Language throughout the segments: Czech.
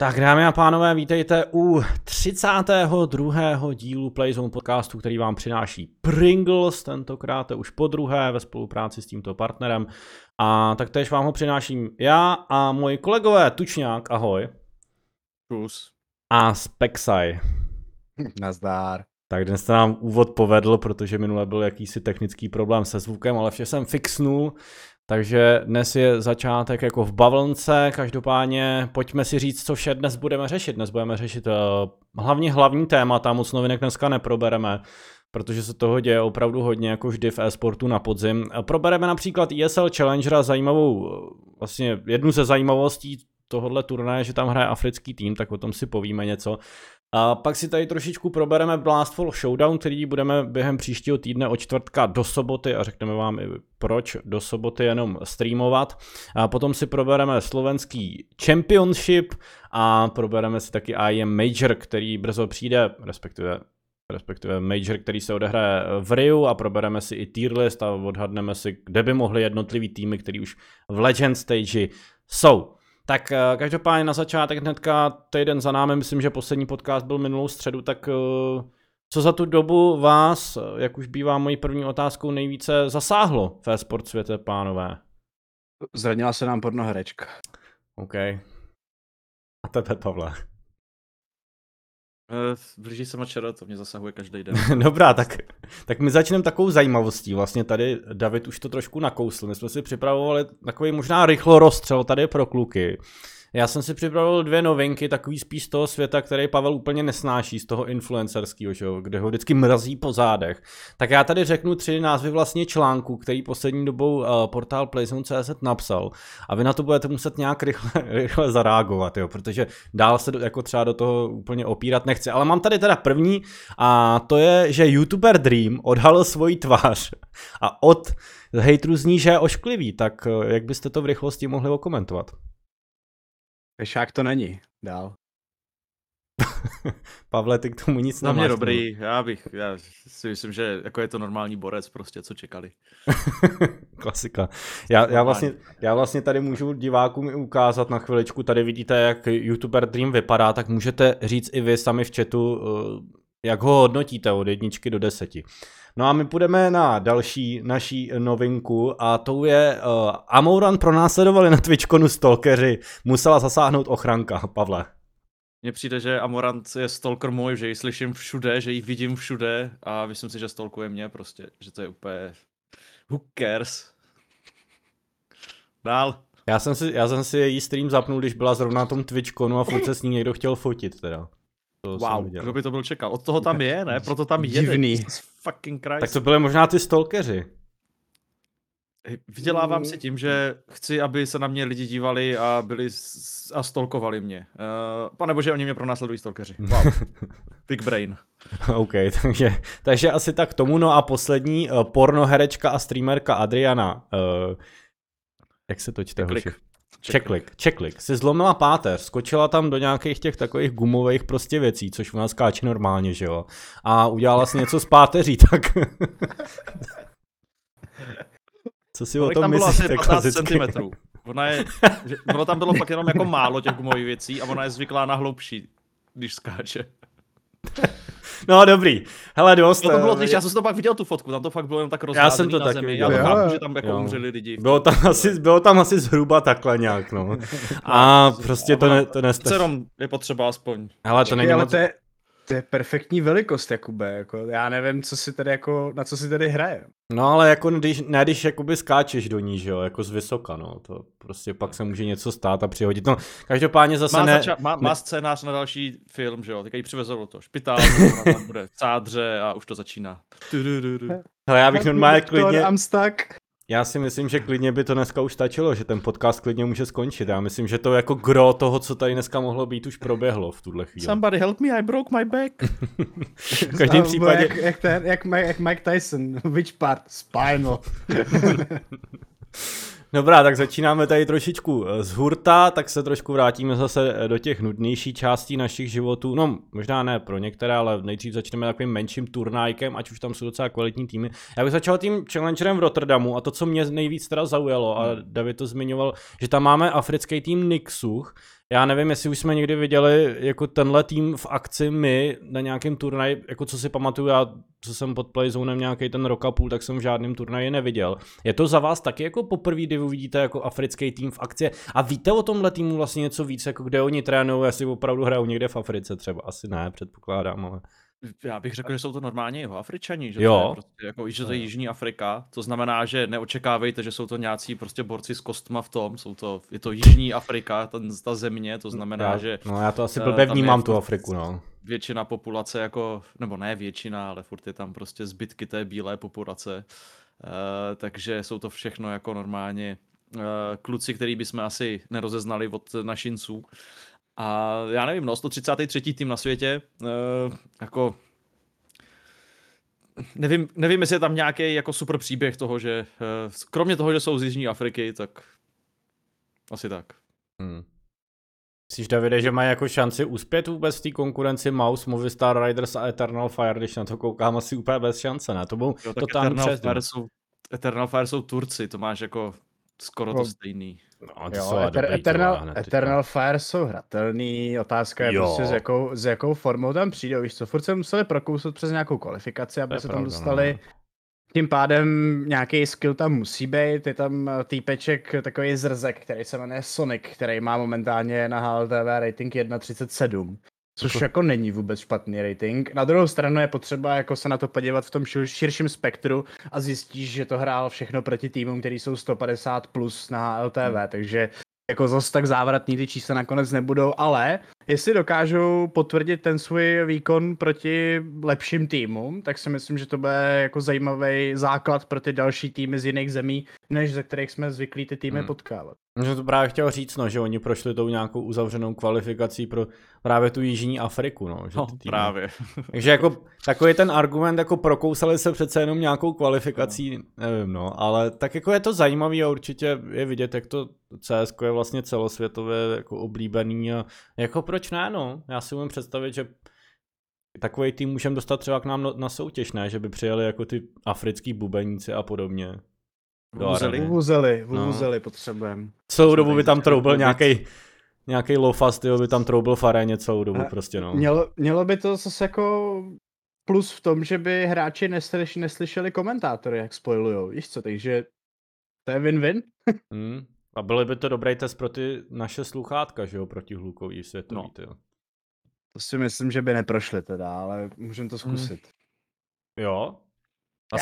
Tak dámy a pánové, vítejte u 32. dílu Playzone podcastu, který vám přináší Pringles, tentokrát už po druhé ve spolupráci s tímto partnerem. A taktéž vám ho přináším já a moji kolegové Tučňák, ahoj. Plus. A Spexaj. Nazdár. Tak dnes se nám úvod povedl, protože minule byl jakýsi technický problém se zvukem, ale vše jsem fixnul, takže dnes je začátek jako v bavlnce, každopádně pojďme si říct, co vše dnes budeme řešit. Dnes budeme řešit uh, hlavně hlavní témata, moc novinek dneska neprobereme, protože se toho děje opravdu hodně, jako vždy v e-sportu na podzim. Probereme například ESL Challengera, zajímavou, vlastně jednu ze zajímavostí tohohle turnaje, že tam hraje africký tým, tak o tom si povíme něco. A pak si tady trošičku probereme Blastful Showdown, který budeme během příštího týdne od čtvrtka do soboty a řekneme vám i proč do soboty jenom streamovat. A potom si probereme slovenský Championship a probereme si taky IM Major, který brzo přijde, respektive respektive Major, který se odehraje v Riu a probereme si i tier list a odhadneme si, kde by mohly jednotlivý týmy, který už v Legend Stage jsou. Tak eh, každopádně na začátek hnedka týden za námi, myslím, že poslední podcast byl minulou středu, tak eh, co za tu dobu vás, eh, jak už bývá mojí první otázkou, nejvíce zasáhlo ve sport světě, pánové? Zranila se nám pornoherečka. OK. A tebe, Pavle? Uh, blíží se mačera, to mě zasahuje každý den. Dobrá, tak, tak my začneme takovou zajímavostí. Vlastně tady David už to trošku nakousl. My jsme si připravovali takový možná rychlo rozstřel tady pro kluky. Já jsem si připravil dvě novinky, takový spíš z toho světa, který Pavel úplně nesnáší, z toho influencerského, že jo, kde ho vždycky mrazí po zádech. Tak já tady řeknu tři názvy vlastně článku, který poslední dobou uh, portál Playzone.cz napsal. A vy na to budete muset nějak rychle, rychle zareagovat, jo, protože dál se do, jako třeba do toho úplně opírat nechci. Ale mám tady teda první a to je, že YouTuber Dream odhalil svoji tvář a od hejtrů zní, že je ošklivý, tak eh, jak byste to v rychlosti mohli okomentovat? Pešák to není. Dál. Pavle, ty k tomu nic Na mě dobrý, já bych, já si myslím, že jako je to normální borec prostě, co čekali. Klasika. Já, já, vlastně, já vlastně tady můžu divákům i ukázat na chviličku, tady vidíte, jak YouTuber Dream vypadá, tak můžete říct i vy sami v chatu, eh, jak ho hodnotíte od jedničky do deseti. No a my půjdeme na další naší novinku a to je uh, Amouran pronásledovali na Twitchconu stalkeři, musela zasáhnout ochranka, Pavle. Mně přijde, že Amorant je stalker můj, že ji slyším všude, že ji vidím všude a myslím si, že stalkuje mě prostě, že to je úplně... Who cares? Dál. Já jsem si, já jsem si její stream zapnul, když byla zrovna na tom Twitchconu a furt se s ní někdo chtěl fotit teda. To wow, kdo by to byl čekal? Od toho tam je, ne? Proto tam je. Divný. Fucking Christ. Tak to byly možná ty stalkeři. Vydělávám si tím, že chci, aby se na mě lidi dívali a byli a stolkovali mě. Uh, pane bože, oni mě pronásledují stalkeři. Wow. Big brain. OK, takže, takže asi tak tomu. No a poslední, uh, pornoherečka a streamerka Adriana. Uh, jak se to čte, hoši? Čeklik, čeklik. Si zlomila páteř, skočila tam do nějakých těch takových gumových prostě věcí, což u nás skáče normálně, že jo. A udělala si něco z páteří, tak... Co si Kolik o tom tam bylo myslíš? asi 15 cm. Ona je, že, ono tam bylo fakt jenom jako málo těch gumových věcí a ona je zvyklá na hloubší, když skáče. No dobrý, hele dost. No to bylo eh, když já jsem to pak viděl tu fotku, tam to fakt bylo jen tak Já jsem to na taky zemi. viděl. Já to Jo, chápu, že tam jako jo. umřeli lidi. Bylo tam, asi, bylo tam asi zhruba takhle nějak, no. A prostě to, ne, to nestačí. Je potřeba aspoň. Hele, to není ale moc... to je, to je perfektní velikost, Jakube. Jako, já nevím, co si tady jako, na co si tady hraje. No ale jako když, ne když jakoby skáčeš do ní, že jo, jako z vysoka, no, to prostě pak se může něco stát a přihodit. No, každopádně zase Má, ne... zača- má, má scénář na další film, že jo, teďka ji přivezou do toho špitálu, ona tam bude v cádře a už to začíná. Hele, já bych normálně klidně... I'm stuck. Já si myslím, že klidně by to dneska už stačilo, že ten podcast klidně může skončit. Já myslím, že to jako gro toho, co tady dneska mohlo být, už proběhlo v tuhle chvíli. Somebody help me, I broke my back. V každém případě... Jak, jak, ten, jak, Mike, jak Mike Tyson. Which part? Spinal. Dobrá, tak začínáme tady trošičku eh, z hurta, tak se trošku vrátíme zase eh, do těch nudnějších částí našich životů. No, možná ne pro některé, ale nejdřív začneme takovým menším turnajkem, ať už tam jsou docela kvalitní týmy. Já bych začal tím challengerem v Rotterdamu a to, co mě nejvíc teda zaujalo, a David to zmiňoval, že tam máme africký tým Nixuch, já nevím, jestli už jsme někdy viděli jako tenhle tým v akci my na nějakém turnaji, jako co si pamatuju, já co jsem pod Playzonem nějaký ten rok a půl, tak jsem v žádném turnaji neviděl. Je to za vás taky jako poprvé, kdy uvidíte jako africký tým v akci a víte o tomhle týmu vlastně něco víc, jako kde oni trénují, jestli opravdu hrajou někde v Africe třeba, asi ne, předpokládám, ale... Já bych řekl, že jsou to normálně jeho Afričani, že Jo. to je prostě jako, že to je Jižní Afrika, to znamená, že neočekávejte, že jsou to nějací prostě borci s kostma v tom, jsou to, je to Jižní Afrika, ten, ta země, to znamená, já, že No já to asi eh, blbě vnímám tu Afriku, no. většina populace jako, nebo ne většina, ale furt je tam prostě zbytky té bílé populace, uh, takže jsou to všechno jako normálně uh, kluci, který bychom asi nerozeznali od našinců. A já nevím, no, 133. tým na světě, uh, jako nevím, nevím, jestli je tam nějaký jako super příběh toho, že uh, kromě toho, že jsou z Jižní Afriky, tak asi tak. Hmm. Myslíš, Davide, že mají jako šanci uspět vůbec v té konkurenci Mouse, Movistar Riders a Eternal Fire, když na to koukám asi úplně bez šance, ne? To byl Jo, tak totální Eternal. Fire, jsou, Eternal Fire jsou Turci, to máš jako skoro to No. stejný. No, to Jo, Eter, dobrý, Eternal, hned. Eternal Fire jsou hratelný, otázka je Jo. prostě s jakou, s jakou formou tam přijde, víš co, furt se museli prokousat přes nějakou kvalifikaci, aby se pravda, tam dostali, no. tím pádem nějaký skill tam musí být, je tam eh, týpeček, takový zrzek, který se jmenuje Sonic, který má momentálně na HLTV rating 1.37. Což Jako- jako není vůbec špatný rating. Na druhou stranu je potřeba jako se na to podívat v tom šir- širším spektru a zjistíš, že to hrál všechno proti týmům, který jsou 150 plus na HLTV, Hmm. takže jako zas tak závratný ty čísla nakonec nebudou, ale jestli dokážou potvrdit ten svůj výkon proti lepším týmům, tak si myslím, že to bude jako zajímavý základ pro ty další týmy z jiných zemí, než ze kterých jsme zvyklí ty týmy Hmm. potkávat. Že to právě chtěl říct, no, že oni prošli tou nějakou uzavřenou kvalifikací pro právě tu Jižní Afriku, no. Že No, ty týmy- právě. Takže jako takový ten argument, jako prokousali se přece jenom nějakou kvalifikací, nevím no, ale tak jako je to zajímavý a určitě je vidět, jak to CS je vlastně celosvětově jako oblíbený a jako proč ne, no. Já si umím představit, že takový tým můžeme dostat třeba k nám na- soutěž, ne, že by přijeli jako ty africký bubeníci a podobně. Do Vuvuzely. areny. Vuvuzely, No. vuvuzely potřebujeme. Celou dobu by tam troubil nějaký nějaký lofast, jo, by tam troubil v aréně celou dobu A prostě, no. Mělo, mělo by to zase jako plus v tom, že by hráči neslyš, neslyšeli komentátory, jak spojujou, víš co, takže to je win-win. Hmm. A byly by to dobrý test pro ty naše sluchátka, že jo, proti hlukový světový, No. no. To si myslím, že by neprošli teda, ale můžeme to zkusit. Jo?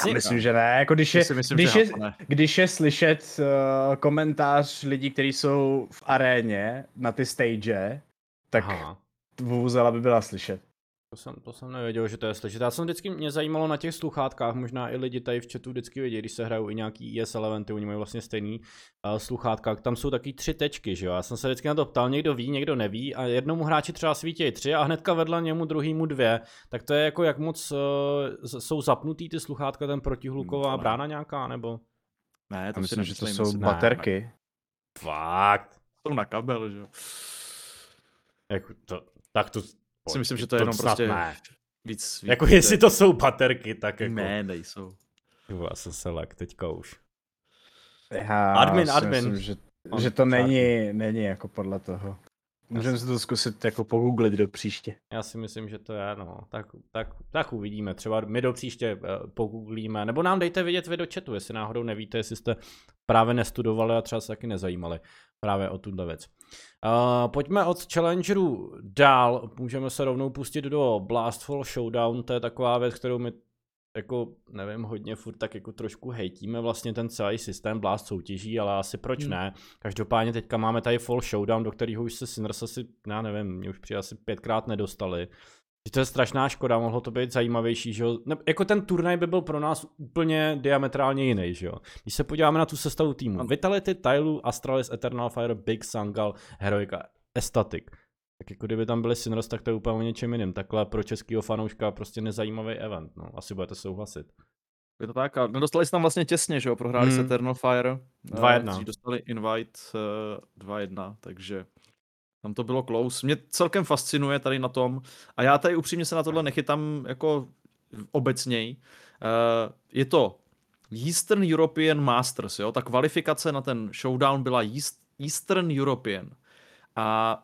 Já myslím, že ne, jako když je, si myslím, když že je, ne. když je slyšet uh, komentář lidí, kteří jsou v aréně na ty stage, tak Aha. vuvuzela by byla slyšet. To jsem, to jsem nevěděl, že to je slyšet. Já jsem vždycky, mě zajímalo na těch sluchátkách, možná i lidi tady v chatu vždycky vědí, když se hrajou i nějaký ESL eventy, oni mají vlastně stejný uh, sluchátka, tam jsou taky tři tečky, že jo. Já jsem se vždycky na to ptal, někdo ví, někdo neví a jednomu hráči třeba svítí tři a hnedka vedle němu druhýmu dvě. Tak to je jako jak moc uh, jsou zapnutý ty sluchátka, ten protihluková Hmm, ne. brána nějaká, nebo? Ne, to myslím, že to nemyslím, jsou myslím, ne, baterky. Fakt. Jsou na kabel, že jo. Jako to, tak to... Si myslím, že to je jenom prostě Ne. víc... Jako víc- jestli to jsou baterky, tak jako... Ne, nejsou. Jo, Já jsem se lek teďka už. Já Admin, si admin. Myslím, že, On že to není, není jako podle toho. Můžeme si to zkusit jako pogooglit do příště. Já si myslím, že to je, no. Tak, tak, tak uvidíme. Třeba my do příště uh, pogooglíme, nebo nám dejte vědět vy do chatu, jestli náhodou nevíte, jestli jste právě nestudovali a třeba se taky nezajímali právě o tuhle věc. Uh, pojďme od Challengerů dál, můžeme se rovnou pustit do Blastfall Showdown, to je taková věc, kterou my jako, nevím, hodně furt tak jako trošku hejtíme vlastně ten celý systém Blast soutěží, ale asi proč Hmm. ne. Každopádně teďka máme tady Fall Showdown, do kterého už se Sinners asi, já nevím, mě už přijde asi pětkrát nedostali. Že To je strašná škoda, mohlo to být zajímavější, že jo. Ne, jako ten turnaj by byl pro nás úplně diametrálně jiný, že jo. Když se podíváme na tu sestavu týmu. Vitality, Tylu, Astralis, Eternal Fire, Big Sangal, Heroic a Estatic. Tak jako kdyby tam byli Sinners, tak to je úplně o něčem jiným. Takhle pro českého fanouška prostě nezajímavý event, no. Asi budete souhlasit. Je to tak, a nedostali se tam vlastně těsně, že jo, prohráli Hmm. se Eternal Fire. 2:1. eh, dostali invite eh, 2-1, takže tam to bylo close. Mě celkem fascinuje tady na tom, a já tady upřímně se na tohle nechytám jako obecněji. Eh, Je to Eastern European Masters, jo, ta kvalifikace na ten showdown byla East, Eastern European. A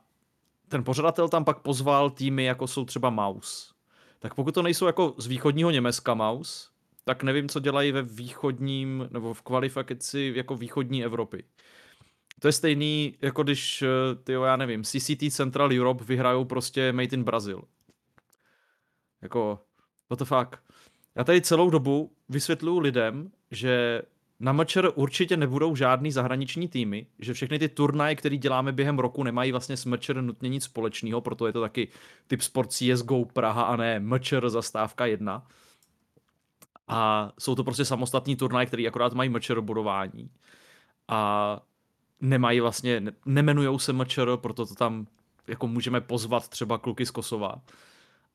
ten pořadatel tam pak pozval týmy, jako jsou třeba Maus. Tak pokud to nejsou jako z východního Německa Maus, tak nevím, co dělají ve východním, nebo v kvalifikaci jako východní Evropy. To je stejný, jako když, ty já nevím, CCT Central Europe vyhrajou prostě Made in Brazil. Jako, what the fuck. Já tady celou dobu vysvětluju lidem, že na MČR určitě nebudou žádný zahraniční týmy, že všechny ty turnaje, které děláme během roku, nemají vlastně s MČR nutně nic společného, proto je to taky typ sport CSGO Praha a ne MČR zastávka 1. A jsou to prostě samostatní turnaje, které akorát mají MČR budování. A nemají vlastně, ne, nemenujou se MČR, proto to tam jako můžeme pozvat třeba kluky z Kosova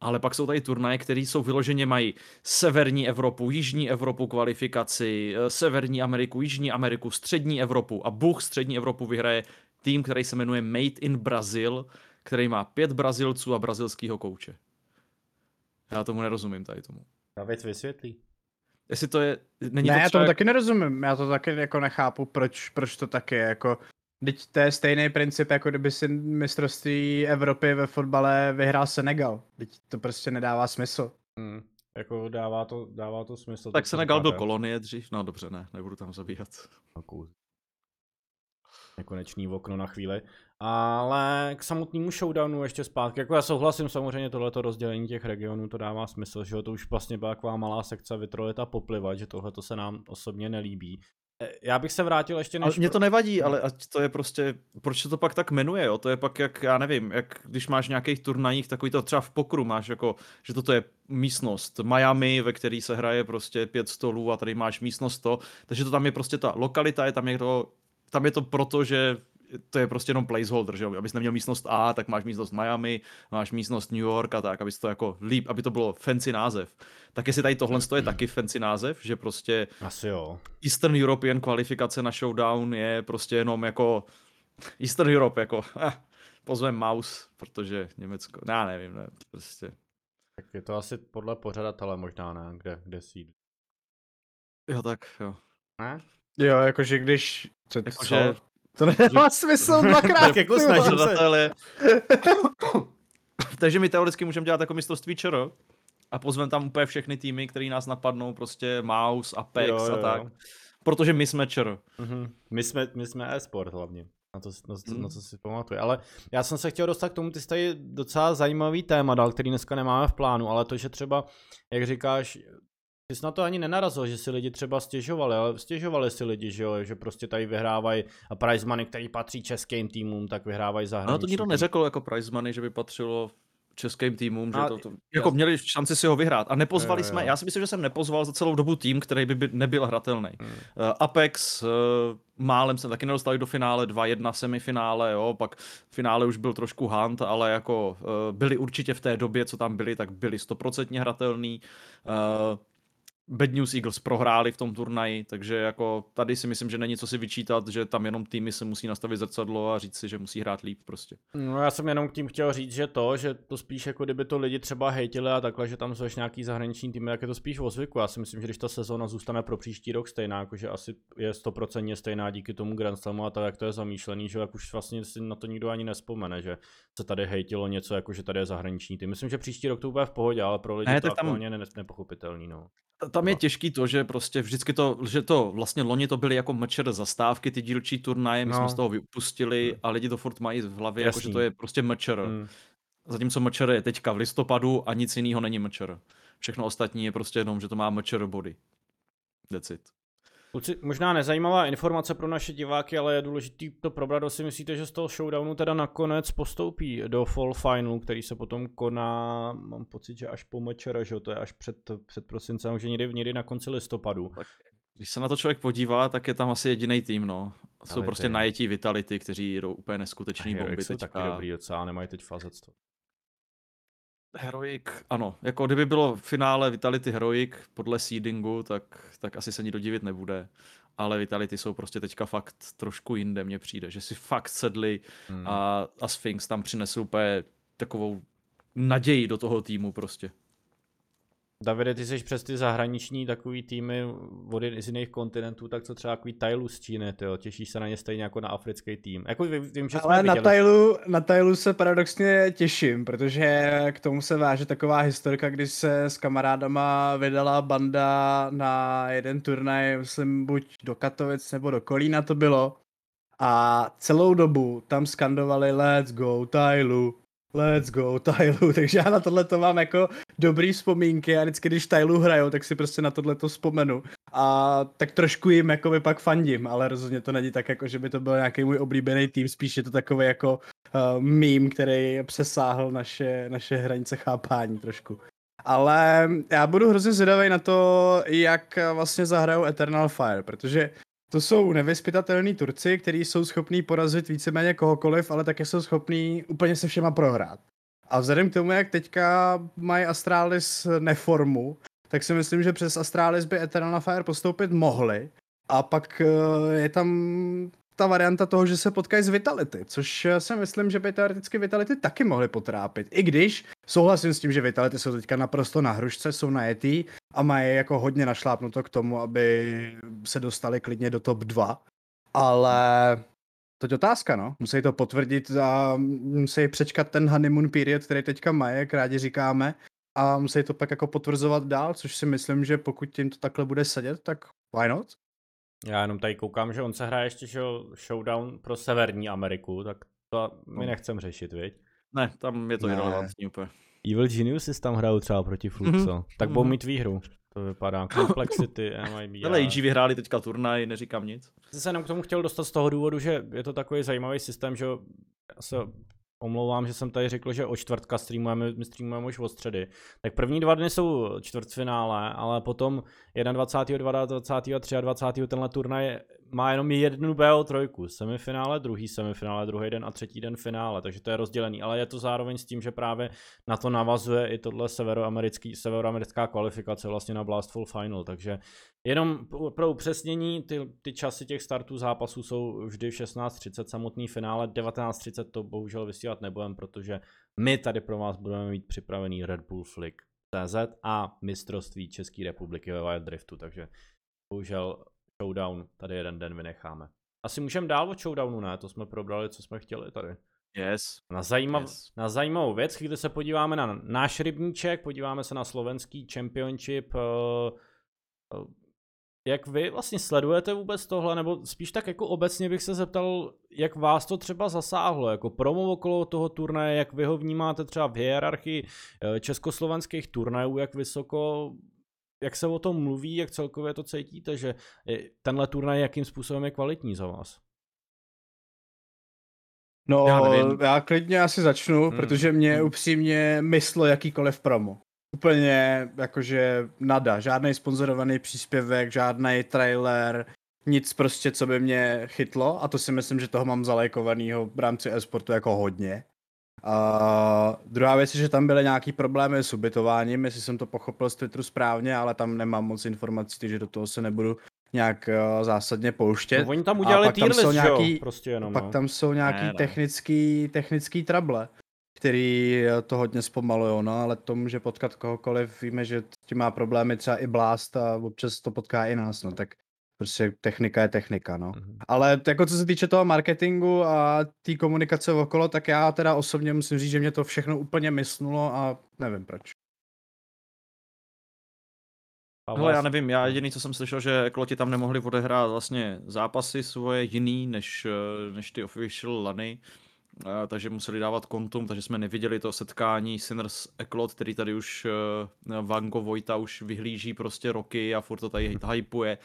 ale pak jsou tady turnaje, které jsou vyloženě mají severní Evropu, jižní Evropu kvalifikaci, eh, severní Ameriku, jižní Ameriku, střední Evropu a Bůh střední Evropu vyhraje tým, který se jmenuje Made in Brazil, který má pět Brazilců a brazilského kouče. Já tomu nerozumím tady tomu. David vysvětlí. Jestli to je... Není ne, to já tomu taky nerozumím. Já to taky jako nechápu, proč, proč to taky je. Jako, Teď to je stejný princip, jako kdyby si mistrovství Evropy ve fotbale vyhrál Senegal. Teď to prostě nedává smysl. Hmm. Jako dává to, dává to smysl. Tak Senegal byl kolonie dřív, no dobře, ne, nebudu tam zabíhat. Nekonečný okno na chvíli. Ale k samotnému showdownu ještě zpátky. Jako já souhlasím samozřejmě tohleto rozdělení těch regionů, to dává smysl, že to už vlastně byla taková malá sekce vytrolit a poplivat, že tohle se nám osobně nelíbí. E, já bych se vrátil ještě než... Ale mě to nevadí, ale ať to je prostě, proč se to pak tak jmenuje, jo? To je pak jak, já nevím, jak když máš nějakých turnajích, takový to třeba v pokru máš jako, že toto je místnost Miami, ve který se hraje prostě pět stolů a tady máš místnost to, takže to tam je prostě ta lokalita, je tam to, tam je to proto, že to je prostě jenom placeholder, že jo? Abys neměl místnost A, tak máš místnost Miami, máš místnost New York a tak, aby to jako líp, aby to bylo fancy název. Tak jestli tady tohle je taky fancy název, že prostě Asi jo. Eastern European kvalifikace na showdown je prostě jenom jako Eastern Europe, jako eh, pozvem Maus, protože Německo, já nevím, ne, prostě. Tak je to asi podle pořadatele možná, ne, kde, kde sídlí. Jo, tak jo. Ne? Jo, jakože když... Co, Jako, co? že To nedává smysl dvakrát. jako je... Takže my teoreticky můžeme dělat jako mistrovství ČR a pozveme tam úplně všechny týmy, které nás napadnou, prostě Maus, Apex Jo, jo, a tak. jo. Protože my jsme ČR. Mhm. My jsme, my jsme e-sport hlavně. Na to, na, Mhm. na co si pamatuju. Ale já jsem se chtěl dostat k tomu, ty jsi tady docela zajímavý téma dal, který dneska nemáme v plánu, ale to, že třeba, jak říkáš, ty jsi na to ani nenarazil, že si lidi třeba stěžovali, ale stěžovali si lidi, že jo, že prostě tady vyhrávají a prize money, který patří českým týmům, tak vyhrávají zahraniční. No to nikdo neřekl jako prize money, že by patřilo českým týmům, že A- to, to jako měli šanci si ho vyhrát. A nepozvali Jo, jo, jsme, já si myslím, že jsem nepozval za celou dobu tým, který by, by nebyl hratelný. Hmm. Uh, Apex, uh, málem se taky nedostali do finále, 2-1 semifinále, jo, pak v finále už byl trošku hunt, ale jako uh, byli určitě v té době, co tam byli, tak byli stoprocentně hratelný. Uh, Bad News Eagles prohráli v tom turnaji, takže jako tady si myslím, že není co si vyčítat, že tam jenom týmy se musí nastavit zrcadlo a říct si, že musí hrát líp prostě. No já jsem jenom tím chtěl říct, že to, že to spíš jako kdyby to lidi třeba hejtili a takhle, že tam jsou nějaký zahraniční týmy, tak je to spíš o zvyku. Já si myslím, že když ta sezóna zůstane pro příští rok stejná, jakože asi je stoprocentně stejná díky tomu Grand Slamu a tak, jak to je zamýšlený, že jak už vlastně si na to nikdo ani nespomene, že se tady hejtilo něco, jako že tady je zahraniční tým. Myslím, že příští rok to bude v pohodě, ale pro lidi Ne, to tam- nepochopitelný. No. Ta- Tam je těžký to, že prostě vždycky to, že to vlastně loni to byly jako mečer zastávky, ty dílčí turnaje, my No. jsme z toho vypustili a lidi to furt mají v hlavě, jako, že to je prostě mečer. Mm. Zatímco mečer je teďka v listopadu a nic jiného není mečer. Všechno ostatní je prostě jenom, že to má mečer body. That's it. Kluci, možná nezajímavá informace pro naše diváky, ale je důležitý to probrat. Si myslíte, že z toho showdownu teda nakonec postoupí do Fall Finalu, který se potom koná, mám pocit, že až po mečera, že jo, to je až před, před prosincem, že někdy, někdy na konci listopadu. Když se na to člověk podívá, tak je tam asi jediný tým, no. Jsou Ale prostě ty- najetí Vitality, kteří jdou úplně neskuteční bomby jsou taky dobrý docela, nemají teď fazectvo. Heroic, ano. Jako kdyby bylo v finále Vitality Heroic podle seedingu, tak, tak asi se nikdo divit nebude. Ale Vitality jsou prostě teďka fakt trošku jinde, mně přijde, že si fakt sedli Hmm. a, a Sphinx tam přinesl úplně takovou naději do toho týmu prostě. Davide, ty jsi přes ty zahraniční takový týmy od jen- z jiných kontinentů, tak co třeba takový Tailu z Číny, tyjo, těšíš se na ně stejně jako na africký tým. Jako vím, že Ale na. Tailu, na Tailu se paradoxně těším, protože k tomu se váže taková historka, kdy se s kamarádama vydala banda na jeden turnaj, myslím buď do Katovic nebo do Kolína to bylo. A celou dobu tam skandovali Let's go Tailu, Let's go Tailu, takže já na tohle to mám jako dobrý vzpomínky a vždycky, když Tailu hrajou, tak si prostě na tohle to vzpomenu. A tak trošku jim jako by pak fandím, ale rozhodně to není tak, jako že by to byl nějaký můj oblíbený tým, spíš je to takový jako uh, meme, který přesáhl naše, naše hranice chápání trošku. Ale já budu hrozně zvědavý na to, jak vlastně zahrajou Eternal Fire, protože to jsou nevyspytatelní Turci, kteří jsou schopní porazit víceméně kohokoliv, ale také jsou schopní úplně se všema prohrát. A vzhledem k tomu, jak teďka mají Astralis neformu, tak si myslím, že přes Astralis by Eternal Fire postoupit mohli. A pak eh, je tam ta varianta toho, že se potkají s Vitality, což eh, si myslím, že by teoreticky Vitality taky mohli potrápit. I když souhlasím s tím, že Vitality jsou teďka naprosto na hrušce, jsou najetý a mají jako hodně našlápnuto k tomu, aby se dostali klidně do top 2. Ale to je otázka, no. Musí to potvrdit a musí přečkat ten honeymoon period, který teďka mají, jak rádi říkáme, a musí to pak jako potvrzovat dál, což si myslím, že pokud tím to takhle bude sedět, tak why not? Já jenom tady koukám, že on se hraje ještě že, showdown pro Severní Ameriku, tak to my No. nechcem řešit, viď? Ne, tam je to irrelevantní úplně. Evil Geniuses tam hrajou třeba proti Fluxo, Mhm, tak budou mhm. mít výhru. To vypadá. Complexity, MIB. Ale AG vyhráli teďka turnaj, neříkám nic. Jsem se jenom k tomu chtěl dostat z toho důvodu, že je to takový zajímavý systém, že se omlouvám, že jsem tady řekl, že o čtvrtka streamujeme, my streamujeme už od středy. Tak první dva dny jsou čtvrtfinále, ale potom 21. 22. a 23. tenhle turnaj má jenom jednu BO3, semifinále, druhý semifinále, druhý den a třetí den finále, takže to je rozdělený, ale je to zároveň s tím, že právě na to navazuje i tohle severoamerický, severoamerická kvalifikace vlastně na Blastful Final, takže Jenom pro upřesnění, ty, ty časy těch startů zápasů jsou vždy v 16.30, samotný finále 19.30 to bohužel vysílat nebudeme, protože my tady pro vás budeme mít připravený Red Bull Flick CZ a mistrovství České republiky ve Wild Driftu, takže bohužel showdown tady jeden den vynecháme. Asi můžeme dál od showdownu, ne? To jsme probrali, co jsme chtěli tady. Yes. Na, zajímav, Yes. na zajímavou věc, když se podíváme na náš rybníček, podíváme se na slovenský championship, uh, uh, jak vy vlastně sledujete vůbec tohle, nebo spíš tak jako obecně bych se zeptal, jak vás to třeba zasáhlo, jako promo okolo toho turnaje, jak vy ho vnímáte třeba v hierarchii eh, československých turnajů, jak vysoko, jak se o tom mluví, jak celkově to cítíte, že eh, tenhle turnaj jakým způsobem je kvalitní za vás? No, Já já, nevím. já klidně asi začnu, Hmm, hmm. protože mě hmm. upřímně myslo jakýkoliv promo. Úplně jakože nada, žádný sponzorovaný příspěvek, žádný trailer, nic prostě, co by mě chytlo a to si myslím, že toho mám zalajkovanýho v rámci e-sportu jako hodně. A druhá věc je, že tam byly nějaký problémy s ubytováním, jestli jsem to pochopil z Twitteru správně, ale tam nemám moc informací, takže do toho se nebudu nějak uh, zásadně pouštět. No, oni tam A udělali pak tam list, jsou že jo? nějaký- Prostě jenom, Pak no. tam jsou nějaký Ne, ne. technický, technický trable, který eh, to hodně zpomalujou, no, ale to může potkat kohokoliv, víme, že s tím má problémy třeba i Blast a občas to potká i nás, no, tak prostě technika je technika, no. Mhm. Ale jako co se týče toho marketingu a té komunikace okolo, tak já teda osobně musím říct, že mě to všechno úplně mysnulo a nevím proč. A Hele, já nevím, já jediný, co jsem slyšel, že kloti tam nemohli odehrát vlastně zápasy svoje jiný, než, eh, než ty official lany, eh, takže museli dávat kontum, takže jsme neviděli to setkání Sinners Eklot, který tady už eh, Vango Vojta už vyhlíží prostě roky a furt to tady hypuje.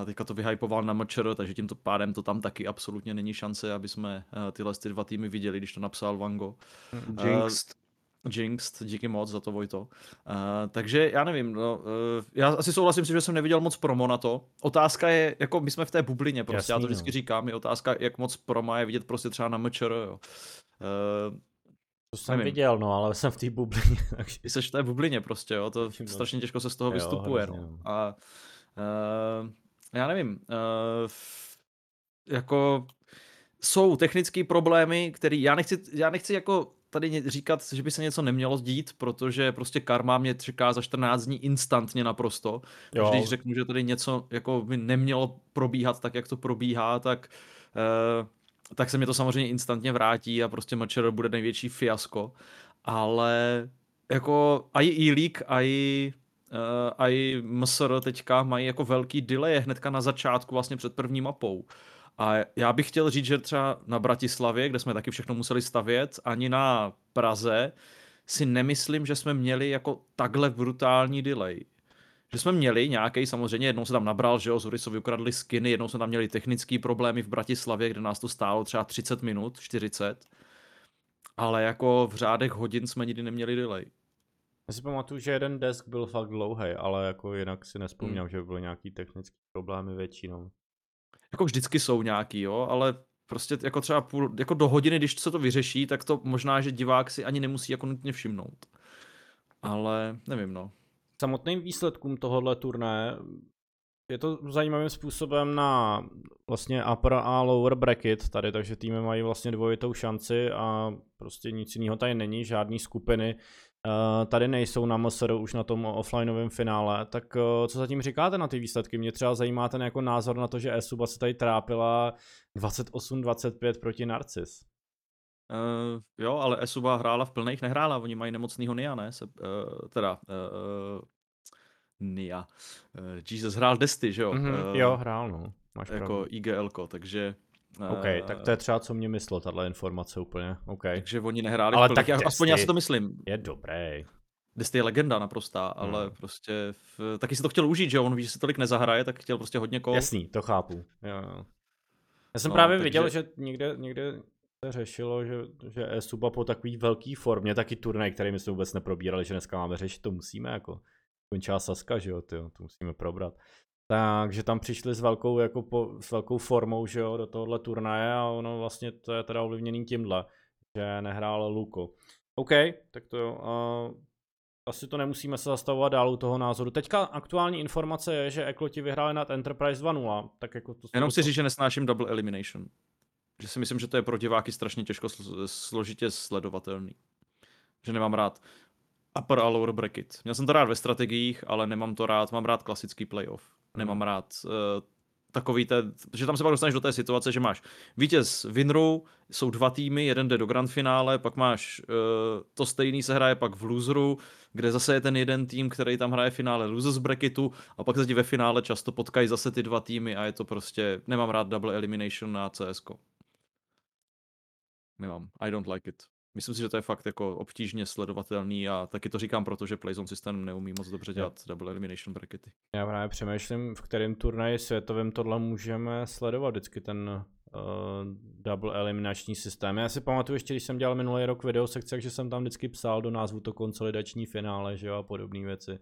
Uh, teďka to vyhypoval na MČR, takže tímto pádem to tam taky absolutně není šance, aby jsme uh, tyhle ty dva týmy viděli, když to napsal Vango. Jinxed. Jinxed, díky moc za to Vojto. Uh, takže já nevím, no, uh, já asi souhlasím si, že jsem neviděl moc promo na to. Otázka je, jako my jsme v té bublině, prostě já Jasný, to vždycky no. říkám, je otázka, jak moc promo je vidět prostě třeba na MČR, jo. Uh, To jsem nevím. viděl, no, ale jsem v té bublině, takže... seš v té bublině prostě, jo, to No. strašně těžko se z toho Jo, vystupuje, hrozně, no. no. A uh, já nevím, uh, jako jsou technické problémy, který já nechci, já nechci jako tady říkat, že by se něco nemělo dít, protože prostě karma mě čeká za 14 dní instantně naprosto. Jo. Když řeknu, že tady něco jako by nemělo probíhat tak, jak to probíhá, tak, eh, tak se mi to samozřejmě instantně vrátí a prostě MČR bude největší fiasko. Ale jako i e-league, i Uh, a i MSR teďka mají jako velký delay hnedka na začátku vlastně před první mapou. A já bych chtěl říct, že třeba na Bratislavě, kde jsme taky všechno museli stavět, ani na Praze si nemyslím, že jsme měli jako takhle brutální delay. Že jsme měli nějaký, samozřejmě jednou se tam nabral, že jo, Zurisovi ukradli skiny, jednou jsme tam měli technické problémy v Bratislavě, kde nás to stálo třeba 30 minut, 40. Ale jako v řádech hodin jsme nikdy neměli delay. Já si pamatuju, že jeden desk byl fakt dlouhý, ale jako jinak si nespomínám, že by byly nějaký technické problémy většinou. Jako vždycky jsou nějaký, jo, ale prostě jako třeba půl, jako do hodiny, když se to vyřeší, tak to možná, že divák si ani nemusí jako nutně všimnout. Ale nevím, no. Samotným výsledkům tohohle turné je to zajímavým způsobem na vlastně upper a lower bracket tady, takže týmy mají vlastně dvojitou šanci a prostě nic jiného tady není, žádný skupiny tady nejsou na MSR už na tom offlineovém finále, tak uh, co zatím říkáte na ty výsledky? Mě třeba zajímá ten jako názor na to, že Esuba se tady trápila 28-25 proti Narcis. Uh, jo, ale Esuba hrála v plných, nehrála, oni mají nemocnýho Nia, ne? Se, uh, teda, uh, Nia. Uh, Jesus hrál Desty, že jo? Mm-hmm, uh, jo, hrál, no. Máš jako pravdu. igl takže... OK, tak to je třeba co mě myslel, tahle informace úplně. OK. Takže oni nehráli Ale tak tak aspoň já si Desty- to myslím. Je dobrý. Desty je legenda naprostá, ale Hmm. prostě v, taky si to chtěl užít, že? On ví, že si tolik nezahraje, tak chtěl prostě hodně kol. Jasný, to chápu. Jo, jo. Já jsem No, právě takže- viděl, že někde, někde se řešilo, že, že e-suba po takový velký formě, taky turnaj, který my jsme vůbec neprobírali, že dneska máme řešit, to musíme jako. Končila Saska, že jo, tyjo, to musíme probrat. Takže tam přišli s velkou, jako po, s velkou formou, že jo, do tohohle turnaje a ono vlastně to je teda ovlivněný tímhle, že nehrál Luko. OK, tak to jo. Uh, asi to nemusíme se zastavovat dál u toho názoru. Teďka aktuální informace je, že Ekloti vyhráli nad Enterprise 2.0, tak jako to Jenom to- si říct, že nesnáším double elimination. Že si myslím, že to je pro diváky strašně těžko sl- složitě sledovatelný. Že nemám rád upper a lower bracket. Měl jsem to rád ve strategiích, ale nemám to rád, mám rád klasický playoff. Nemám rád uh, takový ten, že tam se pak dostaneš do té situace, že máš vítěz Winru, jsou dva týmy, jeden jde do grand finále, pak máš uh, to stejný se hraje pak v loseru, kde zase je ten jeden tým, který tam hraje finále losers bracketu a pak se ti ve finále často potkají zase ty dva týmy a je to prostě, nemám rád double elimination na CSko. Nemám, I don't like it. Myslím si, že to je fakt jako obtížně sledovatelný a taky to říkám proto, že Playzone systém neumí moc dobře dělat double elimination brackety. Já právě přemýšlím, v kterém turnaji světovém tohle můžeme sledovat vždycky ten uh, double eliminační systém. Já si pamatuju ještě, když jsem dělal minulý rok video sekce, že jsem tam vždycky psal do názvu to konsolidační finále, že jo, a podobné věci.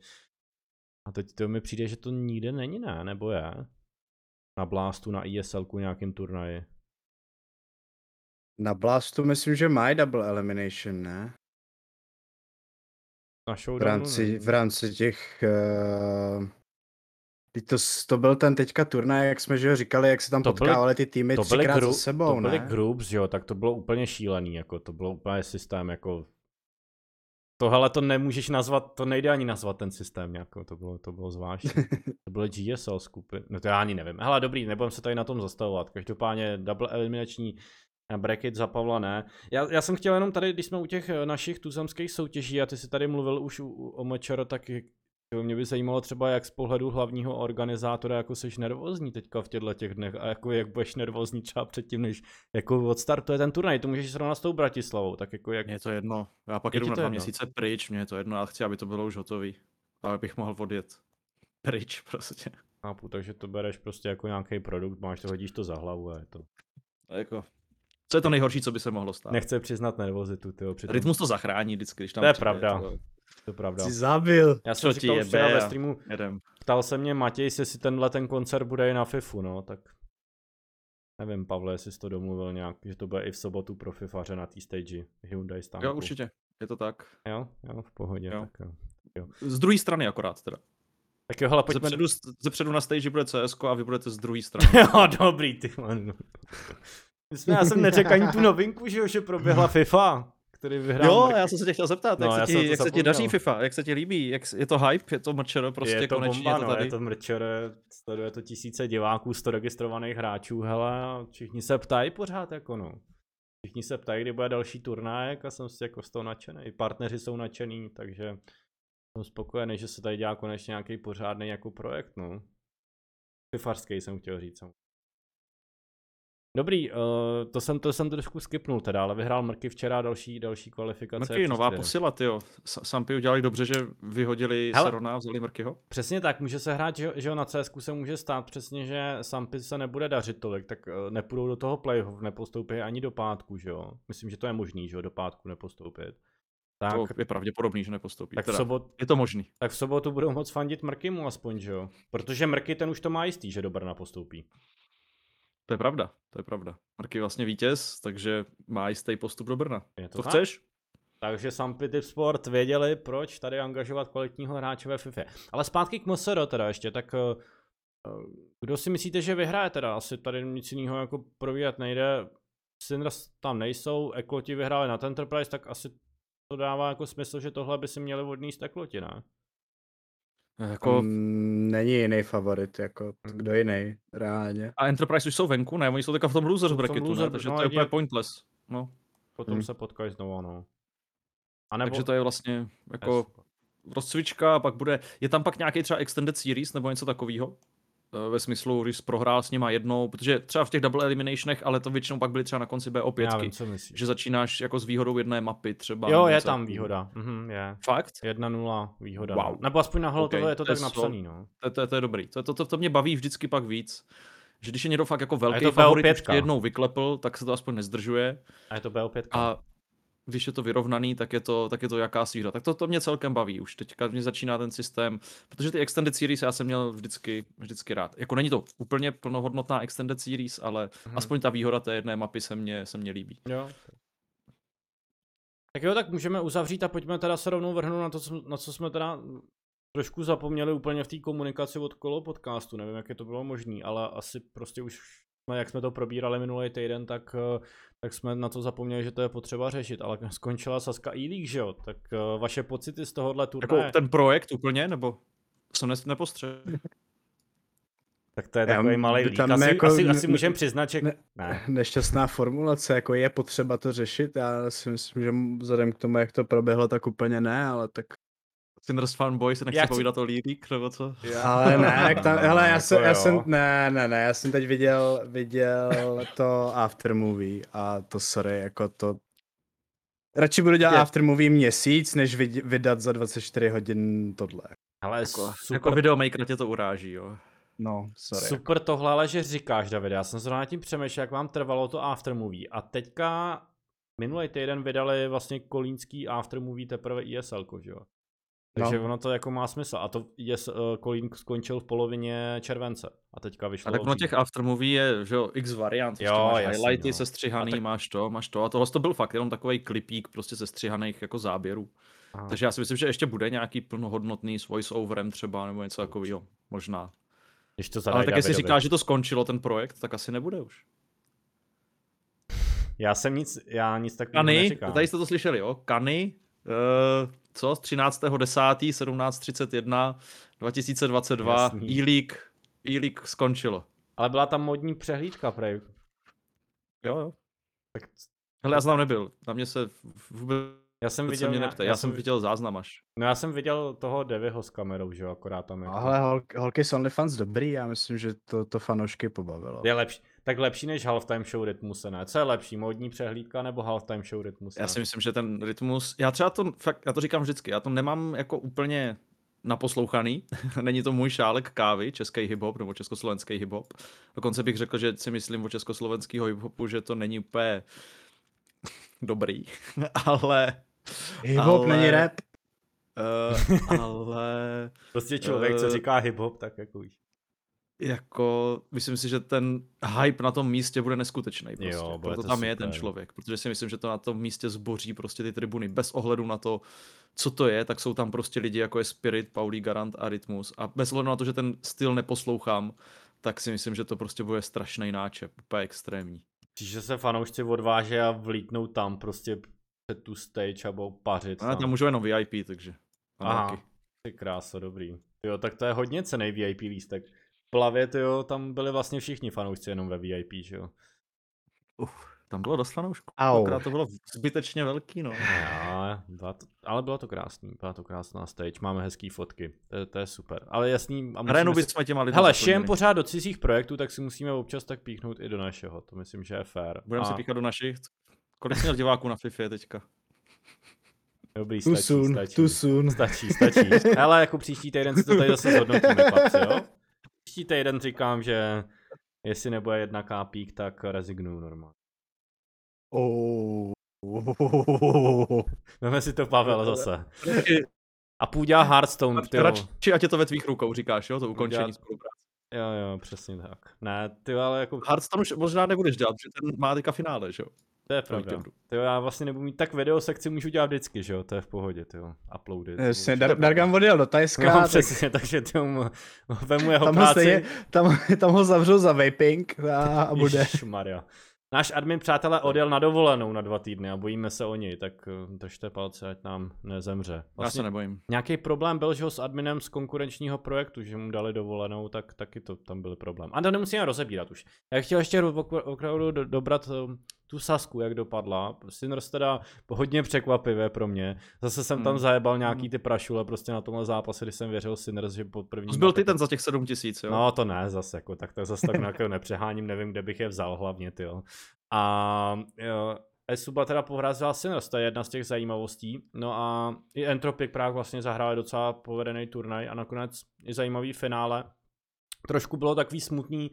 A teď to mi přijde, že to nikde není, ne? Nebo je? Na Blastu, na ESLku nějakým turnaji. Na Blastu myslím, že mají double elimination, ne? Na V rámci, v rámci těch... Uh... To, to byl ten teďka turnaj, jak jsme že jo, říkali, jak se tam To byly- potkávali ty týmy to byly, třikrát gru, za sebou, to byly ne? groups, jo, tak to bylo úplně šílený, jako to bylo úplně systém, jako Tohle to nemůžeš nazvat, to nejde ani nazvat ten systém jako, to bylo, to bylo zvláštní. to byly GSL skupiny, no to já ani nevím. Hele, dobrý, nebudem se tady na tom zastavovat. Každopádně double eliminační bracket za Pavla ne. Já, já jsem chtěl jenom tady, když jsme u těch eh, našich tuzemských soutěží a ty si tady mluvil už u, u, o Mečero, tak mě by zajímalo třeba, jak z pohledu hlavního organizátora, jako seš nervózní teďka v těchto těch dnech a jako jak budeš nervózní třeba předtím, než jako odstartuje ten turnaj, to můžeš srovnat s tou Bratislavou, tak jako jak Mně je to jedno. Já pak Je jedu ti na dva měsíce pryč, mně je to jedno, já chci, aby to bylo už hotový. Ale bych mohl odjet pryč prostě. Chápu, takže to bereš prostě jako nějaký produkt, máš to, hodíš to za hlavu a je to. A jako, co je to nejhorší, co by se mohlo stát? Nechce přiznat nervozitu, tyjo, přitom. Rytmus to zachrání vždycky, když tam To je přijde, pravda. to- To je pravda. Jsi zabil. Já jsem ti říkal jebe včera ve streamu, Jedem. ptal se mě Matěj, jestli tenhle ten koncert bude i na FIFU, no, tak nevím, Pavle, jestli jsi to domluvil nějak, že to bude i v sobotu pro FIFAře na té stage Hyundai stánku. Jo, určitě. Je to tak. Jo, jo, v pohodě, Jo. tak jo. Z druhé strany akorát teda. Tak jo, hele, pojďme... předu, ze předu na stage bude CS a vy budete z druhé strany. jo, dobrý, ty. My jsme, já jsem neřekl ani tu novinku, že jo, že proběhla FIFA, který vyhrál Jo, Mrky. já jsem se tě chtěl zeptat, No, jak, se ti, jak se ti daří. FIFA, jak se ti líbí, jak, je to hype, je to mrčero, prostě je to konečně bomba, je to no, tady. je to mrčer, sleduje to tisíce diváků, 100 registrovaných hráčů, hele, a všichni se ptají pořád, jako no. Všichni se ptají, kdy bude další turnajek a jsem si jako z toho nadšený. Partneři jsou nadšený, takže jsem spokojený, že se tady dělá konečně nějaký pořádný jako projekt, no. Fifarský jsem chtěl říct. samozřejmě. Dobrý, uh, to jsem to jsem trošku skipnul teda, ale vyhrál Mrky včera další, další kvalifikace. Mrky, nová příště. posila, tyjo. S- Sampy udělali dobře, že vyhodili Hele. Sarona a vzali Mrkyho. Přesně tak, může se hrát, že, že jo, na CSku se může stát přesně, že Sampy se nebude dařit tolik, tak uh, nepůjdou do toho playoff, nepostoupí ani do pátku, že jo. Myslím, že to je možný, že jo, do pátku nepostoupit. Tak, To je pravděpodobný, že nepostoupí. tak, v teda, sobot, Je to možný. tak v sobotu budou moc fandit Mrkymu aspoň, že jo. Protože Mrky ten už to má jistý, že do Brna postoupí. To je pravda, to je pravda. Mrky je vlastně vítěz, takže má jistý postup do Brna. Je to To tak? chceš? Takže Sampy Tip Sport věděli, proč tady angažovat kvalitního hráče ve FIFA. Ale zpátky k MSR teda ještě, tak eh, eh, kdo si myslíte, že vyhraje teda? Asi tady nic jiného jako provídat nejde. Sinners tam nejsou, Ekloti vyhráli na Enterprise, tak asi to dává jako smysl, že tohle by si měli odníst Ekloti, ne? Jako, Mm, není jiný favorit, jako Hmm. kdo jiný, reálně. a Enterprise už jsou venku, ne? Oni jsou teďka v tom loser v tom bracketu, loser, ne? Takže no, to je úplně pointless. No, Potom Hmm. se potkají znovu, no. A nebo... takže to je vlastně jako rozcvička, a pak bude, je tam pak nějaký třeba extended series nebo něco takového? Ve smyslu, když jsi prohrál s nima jednou, protože třeba v těch double eliminationech, ale to většinou pak byly třeba na konci Já BO5, vím, co myslíš. že začínáš jako s výhodou jedné mapy třeba. Jo, je něco tam výhoda. Mhm, je. Fakt? 1-0 výhoda. Wow. Nebo aspoň na Holotově Ok, je to je tak napsaný, no. To, to, to je dobrý. To, to, to, to mě baví vždycky pak víc. Že když je někdo fakt jako velký to favorit, BO5. už tě jednou vyklepl, tak se to aspoň nezdržuje. A je to BO5. A když je to vyrovnaný, tak je to, tak je to jakási hra. Tak to, to mě celkem baví. Už teďka mě začíná ten systém, protože ty Extended Series já jsem měl vždycky, vždycky rád. Jako není to úplně plnohodnotná Extended Series, ale Mhm. hmm. aspoň ta výhoda té jedné mapy se mně, se mně líbí. Jo. Tak jo, tak můžeme uzavřít a pojďme teda se rovnou vrhnout na to, na co jsme teda trošku zapomněli úplně v té komunikaci od kolo podcastu. Nevím, jak je to bylo možné, ale asi prostě už jak jsme to probírali minulý týden, tak, eh, tak jsme na to zapomněli, že to je potřeba řešit. Ale skončila Saska e že jo? Tak eh, vaše pocity z tohohle turnaje. Jako ten projekt úplně, nebo jsem ne, nepostřel. Tak to je Já takový malý lík. tam Asi, jako asi, asi můžeme přiznat, že... ne- ne. Nešťastná formulace, jako je potřeba to řešit, já si myslím, že vzhledem k tomu, jak to proběhlo, tak úplně ne, ale tak Sinners fanboy se nechce Já chci- povídat o Lírík, nebo co? Ale ne, tak tam, hele, já, jako jsem, já jo. jsem, ne, ne, ne, já jsem teď viděl, viděl to aftermovie a to sorry, jako to, radši budu dělat Je- aftermovie měsíc, než vid, vydat za 24 hodin tohle. Ale Jako, super, jako videomaker tě to uráží, jo. No, sorry. Super tohle, ale že říkáš, David. Já jsem zrovna nad tím přemýšlel, jak vám trvalo to aftermovie. A teďka minulý týden vydali vlastně kolínský aftermovie teprve ISL, že jo? Takže No. ono to jako má smysl. A to IS, uh, Kolín skončil v polovině července. A teďka vyšlo. A tak ono těch aftermovie je, že jo, x variant. Prostě Jo, máš jasný, highlighty no. se střihaný, A tak- máš to, máš to. A tohle to byl fakt jenom takový klipík prostě se střihaných jako záběrů. Aha. Takže já si myslím, že ještě bude nějaký plnohodnotný s voice-overem třeba, nebo něco takového. Možná. Když to Ale tak jestli říkáš, že to skončilo ten projekt, tak asi nebude už. Já jsem nic, já nic takového Kany, neříkám. tady jste to slyšeli, jo? Kany, uh, co? Z 13.10. 17.31 2022 Jasný. e-league, e-league skončilo. Ale byla tam modní přehlídka, prej. Jo, jo. Tak Hele, já jsem tam nebyl. Na mě se vůbec já jsem se viděl, mě nějak- neptej. Já, jsem viděl záznam až. No já jsem viděl toho Devyho s kamerou, že jo, akorát tam jako... Ale hol, holky z OnlyFans dobrý, já myslím, že to, to fanoušky pobavilo. Je lepší, tak lepší než halftime show rytmuse, ne? Co je lepší, modní přehlídka nebo halftime show rytmuse? Já si myslím, že ten rytmus, já třeba to, fakt, já to říkám vždycky, já to nemám jako úplně naposlouchaný, není to můj šálek kávy, český hip-hop nebo československý hip-hop. Dokonce bych řekl, že si myslím o československého hip-hopu, že to není úplně dobrý, ale... Hip-hop ale- není rap. Uh, ale Prostě člověk, co Eh, říká hip-hop, tak jako víš. jako, myslím si, že ten hype na tom místě bude neskutečný. Prostě. Jo, bude Proto to tam je ten super. člověk, protože si myslím, že to na tom místě zboří prostě ty tribuny. Bez ohledu na to, co to je, tak jsou tam prostě lidi jako je Spirit, Paulí Garant a Rytmus. A bez ohledu na to, že ten styl neposlouchám, tak si myslím, že to prostě bude strašný náčep, úplně extrémní. Že se fanoušci odváží a vlítnou tam prostě před tu stage a budou pařit. A tam můžou jenom VIP, takže. Aha, ty krása, dobrý. Jo, tak to je hodně cený VIP lístek. V plavě, jo, tam byli vlastně všichni fanoušci jenom ve VIP, že jo. Uf, tam bylo dost fanoušků. Akorát to bylo zbytečně velký, no. Jo, byla to, ale bylo to krásný, byla to krásná stage, máme hezký fotky, to, je- to je super. Ale jasný, a Arenu musíme si, bychom těma lidma hele, šijem pořád do cizích projektů, tak si musíme občas tak píchnout i do našeho, to myslím, že je fér. Budeme se A- píchat do našich. Kolik jsi měl diváků na FIFA teďka? Dobrý, Too stačí, soon, stačí. too soon. Stačí, stačí. Ale jako příští týden si to tady zase zhodnotíme, chlapci, jo? Příští týden říkám, že jestli nebude jedna kápík, tak rezignuju normálně. Oh. Veme si to Pavel zase. A půjde Hearthstone, ty Radši, ať je to ve tvých rukou, říkáš, jo? To ukončení spolupráce. Jo, jo, přesně tak. Ne, ty ale jako, Hearthstone už možná nebudeš dělat, protože ten má teďka finále, že jo? To je pravda. Ty já vlastně nebudu mít tak video sekci, můžu dělat vždycky, že jo, to je v pohodě, ty jo, uploady. Jasně, určitě. Dar- Dargan odjel do Tajska, No, tak přesně, takže ty mu, vemu jeho tam ho, práci. stejně, tam, tam ho zavřou za vaping a, a bude. Maria. Náš admin, přátelé, odjel na dovolenou na dva týdny a bojíme se o něj, tak eh, držte palce, ať nám nezemře. Já se Vlastně nebojím. nějaký problém byl, že ho s adminem z konkurenčního projektu, že mu dali dovolenou, tak taky to tam byl problém. A to nemusíme rozebírat už. Já chtěl ještě opravdu do- dobrat eh, tu Sasku, jak dopadla. Sinners teda hodně překvapivé pro mě. Zase jsem tam Hmm. zajebal nějaký ty prašule prostě na tomhle zápase, kdy jsem věřil Sinners, že po první byl ty ten za těch 7 tisíc, jo? No to ne, zase jako, tak to zase tak nějakého nepřeháním, nevím, kde bych je vzal hlavně, ty jo. A jo, Esuba teda pohrázila Sinners, to je jedna z těch zajímavostí. No a i Entropic Prague vlastně zahráli docela povedený turnaj a nakonec i zajímavý finále. Trošku bylo takový smutný,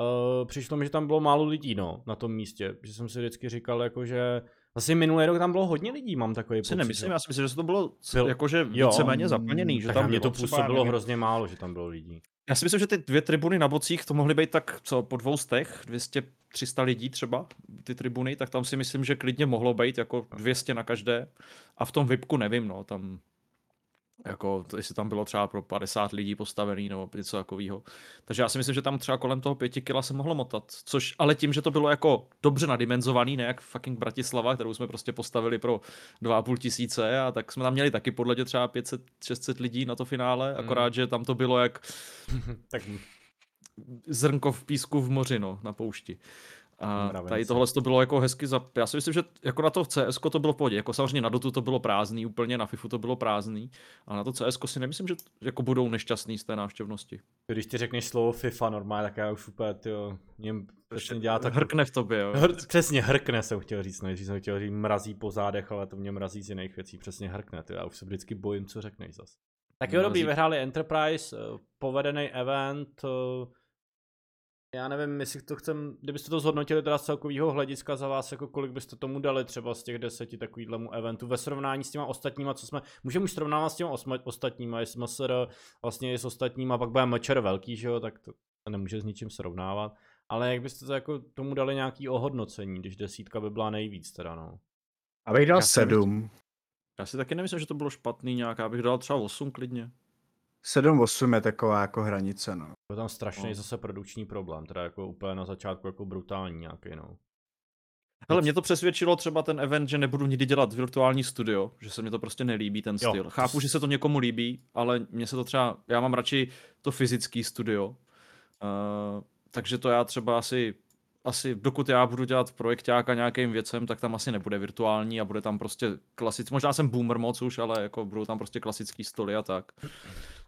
uh, přišlo mi, že tam bylo málo lidí, no, na tom místě. Že jsem si vždycky říkal, jako, že Vlastně minulý rok tam bylo hodně lidí, mám takový Si pocit. nemyslím, já si myslím, že to bylo Byl- jakože víceméně zaplněný, že tak tam mě to působilo hrozně málo, že tam bylo lidí. Já si myslím, že ty dvě tribuny na bocích to mohly být tak, co, po dvou stech, 200, 300 lidí třeba, ty tribuny, tak tam si myslím, že klidně mohlo být jako 200 na každé. A v tom VIPku nevím, no, tam jako, to, jestli tam bylo třeba pro 50 lidí postavený nebo něco takového. Takže já si myslím, že tam třeba kolem toho pěti kila se mohlo motat. Což, ale tím, že to bylo jako dobře nadimenzovaný, ne jak fucking Bratislava, kterou jsme prostě postavili pro 2,5 tisíce a tak jsme tam měli taky podle mě třeba 500-600 lidí na to finále, akorát, že tam to bylo jak Tak zrnko v písku v moři, no, na poušti. A tady tohle to bylo jako hezky za... Já si myslím, že jako na to CS to bylo v pohodě. Jako samozřejmě na Dotu to bylo prázdný úplně, na FIFU to bylo prázdný. A na to CS si nemyslím, že jako budou nešťastný z té návštěvnosti. Když ty řekneš slovo FIFA normálně, tak já už úplně, tyjo, něm přesně dělá tak... Hrkne v tobě, jo. Hr, přesně hrkne jsem chtěl říct, než jsem chtěl říct mrazí po zádech, ale to mě mrazí z jiných věcí, přesně hrkne, ty, já už se vždycky bojím, co řekneš zas. Tak jo, dobrý, vyhráli Enterprise, eh, povedený event, eh, já nevím, jestli to chcem, kdybyste to zhodnotili teda z celkového hlediska za vás, jako kolik byste tomu dali třeba z těch deseti takovýhlemu eventu ve srovnání s těma ostatníma, co jsme, můžeme už srovnávat s těma osma, ostatníma, jestli MSR vlastně i s ostatníma, pak bude mečer velký, že jo, tak to se nemůže s ničím srovnávat. Ale jak byste to jako tomu dali nějaký ohodnocení, když desítka by byla nejvíc teda, no. Abych dal Já sedm. Já si taky nemyslím, že to bylo špatný nějak, já bych dal třeba 8 klidně. 7-8 je taková jako hranice, no. Byl tam strašný No. zase produkční problém, teda jako úplně na začátku jako brutální nějaký, no. Hele, mě to přesvědčilo třeba ten event, že nebudu nikdy dělat virtuální studio, že se mi to prostě nelíbí ten Jo, styl. to Chápu, že se to někomu líbí, ale mně se to třeba, já mám radši to fyzický studio, uh, takže to já třeba asi, asi dokud já budu dělat projekťáka nějakým věcem, tak tam asi nebude virtuální a bude tam prostě klasický, možná jsem boomer moc už, ale jako budou tam prostě klasický stoly a tak.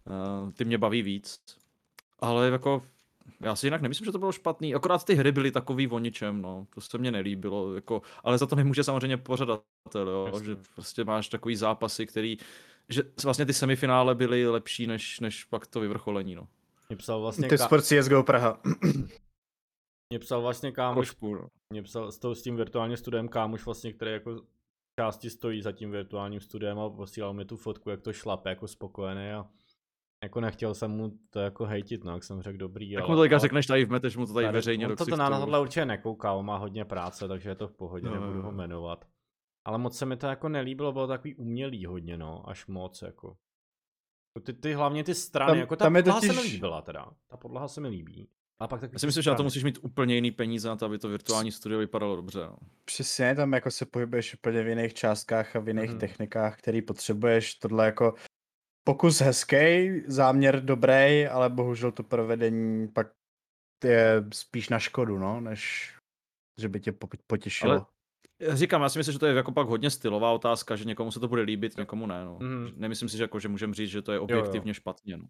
Uh, ty mě baví víc. Ale jako já si jinak nemyslím, že to bylo špatný, akorát ty hry byly takový o ničem, no, to se mně nelíbilo, jako, ale za to nemůže samozřejmě pořadatel, jo, Jasně. že prostě máš takový zápasy, který, že vlastně ty semifinále byly lepší než, než pak to vyvrcholení, no. Mě psal vlastně, Ty ka- sport CSGO Praha. mě psal vlastně kámoš, no. mě psal s, tou, s tím virtuálním studiem kámoš vlastně, který jako části stojí za tím virtuálním studiem a posílal mi tu fotku, jak to šlape, jako spokojený a jako nechtěl jsem mu to jako hejtit, no, jak jsem řekl dobrý, Tak ale, mu to teďka ale- řekneš tady v meteš mu to tady Tady- veřejně on to, to na tohle určitě nekouká, on má hodně práce, takže je to v pohodě, No, nebudu ho jmenovat. Ale moc se mi to jako nelíbilo, bylo takový umělý hodně, no, až moc, jako. Ty, ty hlavně ty strany, Tam- jako ta tam podlaha se mi totiž- líbila teda, ta podlaha se mi líbí. A pak taky Já si myslím, že na to musíš mít úplně jiný peníze na to, aby to virtuální studio vypadalo dobře. No. Přesně, tam jako se pohybuješ úplně v jiných částkách a v jiných Mhm. technikách, který potřebuješ. Tohle jako pokus hezký, záměr dobrý, ale bohužel to provedení pak je spíš na škodu, no, než že by tě po- potěšilo. Ale- Já Říkám, já si myslím, že to je jako pak hodně stylová otázka, že někomu se to bude líbit, někomu ne. No. Mhm. Nemyslím si, že, jako, že můžeme říct, že to je objektivně špatně. No.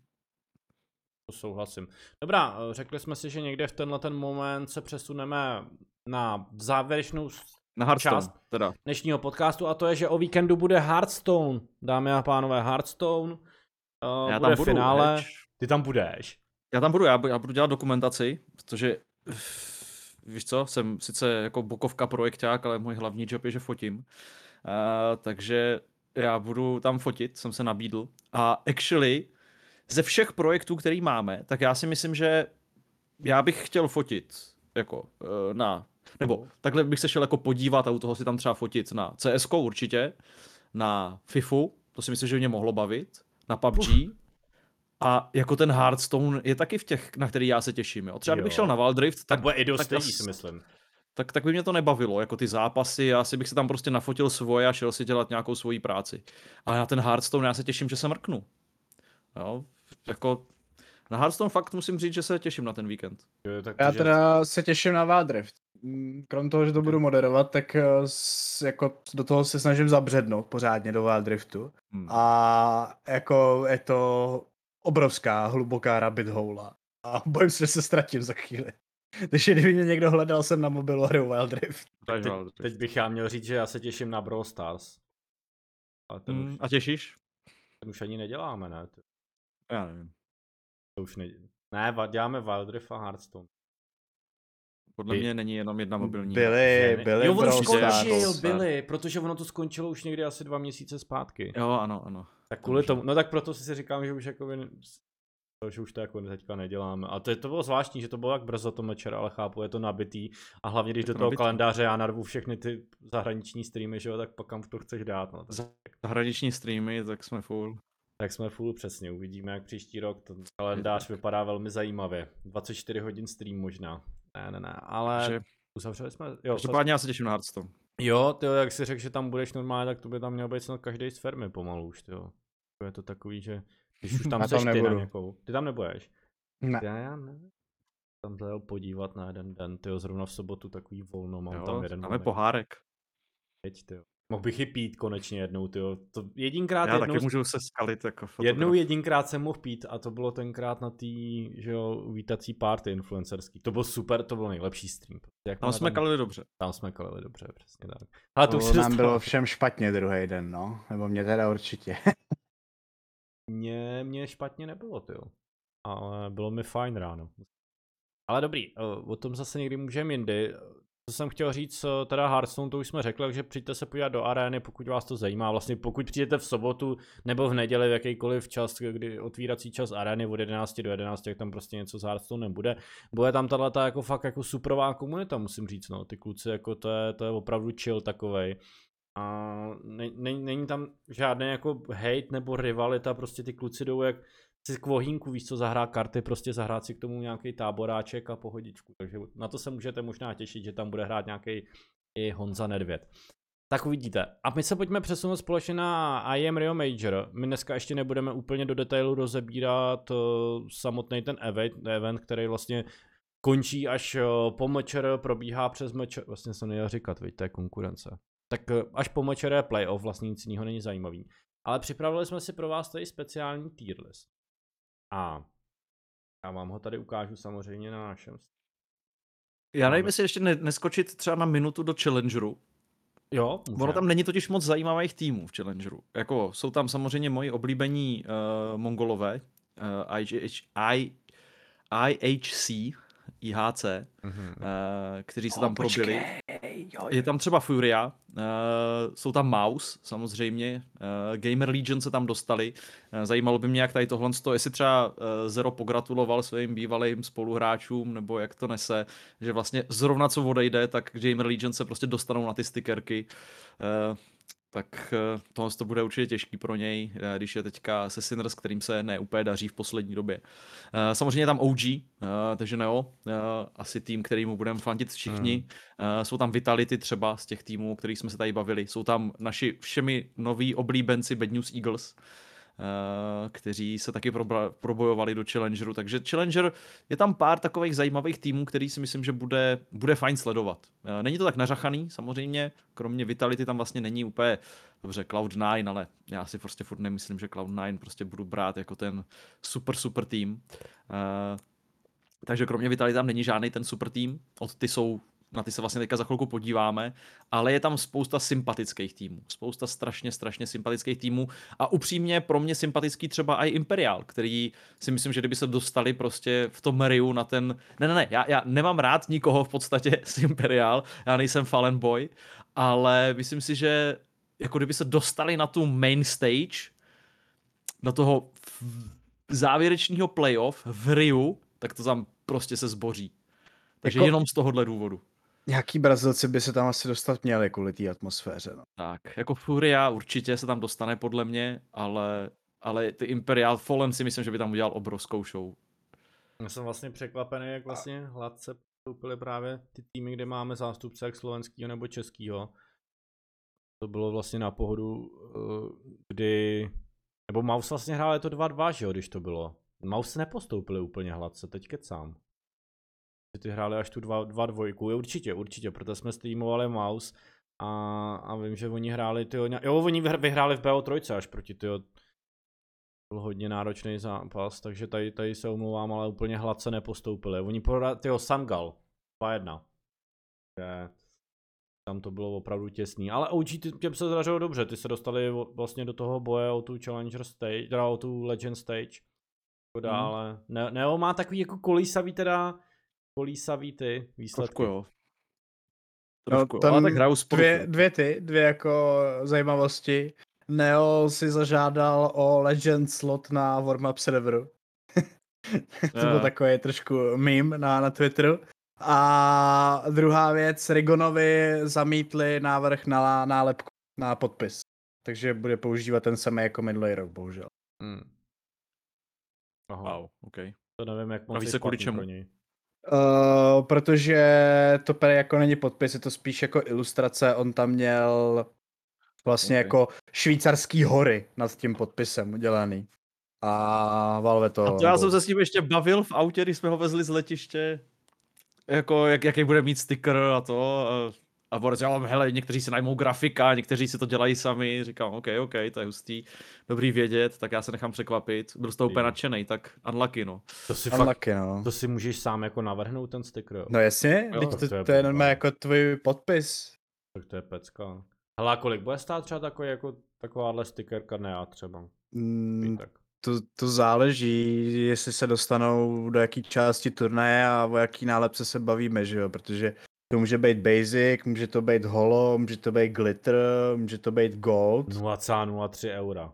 To souhlasím. Dobrá, eh, řekli jsme si, že někde v tenhle ten moment se přesuneme na závěrečnou Na Hearthstone, Část. teda. dnešního podcastu a to je, že o víkendu bude Hearthstone. Dámy a pánové, Hearthstone. Uh, Já bude tam budu, finále. heč. Ty tam budeš. Já tam budu, já, já budu dělat dokumentaci, protože víš co, jsem sice jako bokovka projekták, ale můj hlavní job je, že fotím. Uh, takže já budu tam fotit, jsem se nabídl. A actually, ze všech projektů, který máme, tak já si myslím, že já bych chtěl fotit jako uh, na, nebo takhle bych se šel jako podívat a u toho si tam třeba fotit na CSK určitě, na FIFU, to si myslím, že by mě mohlo bavit, na PUBG, a jako ten Hearthstone je taky v těch, na který já se těším. Jo. Třeba kdybych Jo. šel na Wildrift, Tak tak, bude i dost tak lidí, si myslím. tak, tak by mě to nebavilo, jako ty zápasy, já si bych se tam prostě nafotil svoje a šel si dělat nějakou svoji práci. Ale na ten Hearthstone já se těším, že se mrknu. Jo, jako na Hearthstone fakt musím říct, že se těším na ten víkend. Jo, tak Já že- teda se těším na Wildrift. Mm, Krom toho, že to budu moderovat, tak eh, s- jako do toho se snažím zabřednout pořádně do Wildriftu. Hmm. A jako je to obrovská, hluboká rabbit hole. A bojím se, že se ztratím za chvíli. Takže kdyby mě někdo hledal, jsem na mobilu hraju Wild Rift. Takže teď, Wildrift. teď bych já měl říct, že já se těším na Brawl Stars. Ale ten, Hmm, už, a těšíš? ten už ani neděláme, ne? To, Já nevím. to už ne... Ne, děláme Wild Rift a Hearthstone. Podle mě není jenom jedna mobilní. Byly, byly jo, on skončil, byli, protože ono to skončilo už někdy asi dva měsíce zpátky. Jo, ano, ano. Tak kvůli tomu, no tak proto si říkám, že už jako že už to jako teďka neděláme. A to, je, to bylo zvláštní, že to bylo jak brzo to večer, ale chápu, je to nabitý. A hlavně, když Je do to toho nabitý. kalendáře já narvu všechny ty zahraniční streamy, že jo, tak pak kam to chceš dát, no. Tak, Zahraniční streamy, tak jsme full. tak jsme full přesně, uvidíme jak příští rok, ten kalendář tak. vypadá velmi zajímavě. 24 hodin stream možná. Ne, ne, ne, ale Takže, uzavřeli jsme, jo, každopádně já se těším na Hearthstone. Jo, ty jak si řekl, že tam budeš normálně, tak to by tam měl být snad každý z firmy pomalu už, jo. Je to takový, že když už tam seš tam ty na nějakou, ty tam nebudeš. Ne. Já, já ne. Tam se jel podívat na jeden den, tyjo, zrovna v sobotu takový volno, mám Jo, tam jeden máme pohárek. teď, tyjo. Mohl bych i pít konečně jednou, tyjo. To jedinkrát Já jednou, taky můžu se skalit jako fotograf. jednou jedinkrát jsem mohl pít a to bylo tenkrát na tý, že jo, vítací party influencerský. To byl super, to byl nejlepší stream. Jak Tam jsme kalili dobře. tam jsme kalili dobře, přesně tak. Ale to, To už nám dostáváme. bylo všem špatně druhý den, no. Nebo mě teda určitě. Mně, mně špatně nebylo, jo. Ale bylo mi fajn ráno. Ale dobrý, o tom zase někdy můžeme jindy. Co jsem chtěl říct, teda Hearthstone, to už jsme řekli, takže přijďte se podívat do arény, pokud vás to zajímá. Vlastně pokud přijdete v sobotu nebo v neděli v jakýkoliv čas, kdy otvírací čas arény od 11 do 11, tak tam prostě něco z Hearthstone nebude. Bude tam tahle ta jako fakt jako superová komunita, musím říct, no. Ty kluci, jako to je, to je opravdu chill takovej. A ne, ne, není tam žádný jako hate nebo rivalita, prostě ty kluci jdou jak si k vohínku, víš co, zahrát karty, prostě zahrát si k tomu nějaký táboráček a pohodičku. Takže na to se můžete možná těšit, že tam bude hrát nějaký i Honza Nedvěd. Tak uvidíte. A my se pojďme přesunout společně na I am Rio Major. My dneska ještě nebudeme úplně do detailu rozebírat uh, samotný ten event, event, který vlastně končí až uh, po mečer, probíhá přes mečer, vlastně jsem nejel říkat, viď, to je konkurence. Tak uh, až po mečer je playoff, vlastně nic jiného není zajímavý. Ale připravili jsme si pro vás tady speciální tier list. A já vám ho tady ukážu samozřejmě na našem. Já nevím, jestli ještě ne, neskočit třeba na minutu do Challengeru. Jo, Ono tam není totiž moc zajímavých týmů v Challengeru. Jako, jsou tam samozřejmě moji oblíbení uh, Mongolové, uh, IH, I, IHC, IHC, Mhm. uh, kteří se tam probili. Je tam třeba Furia, uh, jsou tam Mouse samozřejmě, uh, Gamer Legion se tam dostali. Zajímalo by mě, jak tady tohle, jestli třeba Zero pogratuloval svým bývalým spoluhráčům, nebo jak to nese, že vlastně zrovna co odejde, tak Gamer Legion se prostě dostanou na ty stickerky. Tak eh, tohle to bude určitě těžký pro něj, eh, když je teďka se Sinners, kterým se neúplně daří v poslední době. Eh, Samozřejmě je tam OG, takže Neo, asi tým, který mu budeme fandit všichni. Eh, Jsou tam Vitality třeba z těch týmů, o kterých jsme se tady bavili. Jsou tam naši všemi noví oblíbenci Bad News Eagles, kteří se taky probojovali do Challengeru. Takže Challenger je tam pár takových zajímavých týmů, který si myslím, že bude, bude fajn sledovat. Eh, Není to tak nařachaný, samozřejmě, kromě Vitality tam vlastně není úplně dobře Cloud9, ale já si prostě furt nemyslím, že Cloud9 prostě budu brát jako ten super, super tým. Eh, takže kromě Vitality tam není žádný ten super tým, od ty jsou na ty se vlastně teďka za chvilku podíváme, ale je tam spousta sympatických týmů. Spousta strašně, strašně sympatických týmů a upřímně pro mě sympatický třeba i Imperial, který si myslím, že kdyby se dostali prostě v tom Riu na ten... Ne, ne, ne, já, já nemám rád nikoho v podstatě z Imperial, já nejsem Fallen Boy, ale myslím si, že jako kdyby se dostali na tu main stage, na toho závěrečního playoff v Riu, tak to tam prostě se zboří. Takže Jako- jenom z tohohle důvodu. Nějaký Brazilci by se tam asi dostat měli kvůli té atmosféře. No. Tak, jako Furia určitě se tam dostane podle mě, ale, ale ty Imperial Fallen si myslím, že by tam udělal obrovskou show. Já jsem vlastně překvapený, jak vlastně hladce postoupily právě ty týmy, kde máme zástupce jak slovenského nebo českého. To bylo vlastně na pohodu, eh, kdy... Nebo Maus vlastně hrál to 2-2, že jo, když to bylo. Maus nepostoupili úplně hladce, teď kecám. Že ty hráli až tu 2-2, určitě, určitě, protože jsme streamovali Maus a, a vím, že oni hráli, tyjo, jo, oni vyhr- vyhráli v BO3 až proti, tyjo, byl hodně náročný zápas, takže tady, tady se omlouvám, ale úplně hladce nepostoupili. Oni pohrali, tyjo, Sangal, 2-1. Takže tam to bylo opravdu těsný. Ale OG těm se zdařilo dobře, ty se dostali vlastně do toho boje o tu Challenger stage, teda o tu Legend stage. Dále. Ne, Neo má takový jako kolísavý teda, kolísavý ty výsledky. Trošku jo. No, Trošku, tam ale tak hraju. Dvě, dvě ty, dvě jako zajímavosti. Neo si zažádal o Legend slot na warm-up serveru. to byl Jo. takový trošku meme na, na Twitteru. A druhá věc, Rigonovi zamítli návrh na nálepku, na podpis. Takže bude používat ten samý jako minulý rok, bohužel. Hmm. Aha, Wow, OK. to nevím, jak A moc víš je se kvůli čemu? pro něj. Uh, protože to pere jako není podpis, je to spíš jako ilustrace, on tam měl vlastně Ok. jako švýcarský hory nad tím podpisem udělaný. A Valve to... A to já jsem se s ním ještě bavil v autě, když jsme ho vezli z letiště. Jako, jak, jaký bude mít sticker a to. A, a Boris, já hele, někteří si najmou grafika, někteří si to dělají sami. Říkám, OK, OK, to je hustý. Dobrý vědět, tak já se nechám překvapit. Byl z toho úplně nadšený, tak unlucky, no. To si fakt, Unlucky, no. to si můžeš sám jako navrhnout ten sticker, jo. No jasně, Jo, to, to je to, je normálně jako tvůj podpis. Tak to je pecka. Hele, a kolik bude stát třeba takový, jako, takováhle stickerka, ne já třeba. Mm, Tak. to, to záleží, jestli se dostanou do jaký části turnaje a o jaký nálepce se bavíme, že jo, protože to může být basic, může to být holo, může to být glitter, může to být gold. 0,03 eura.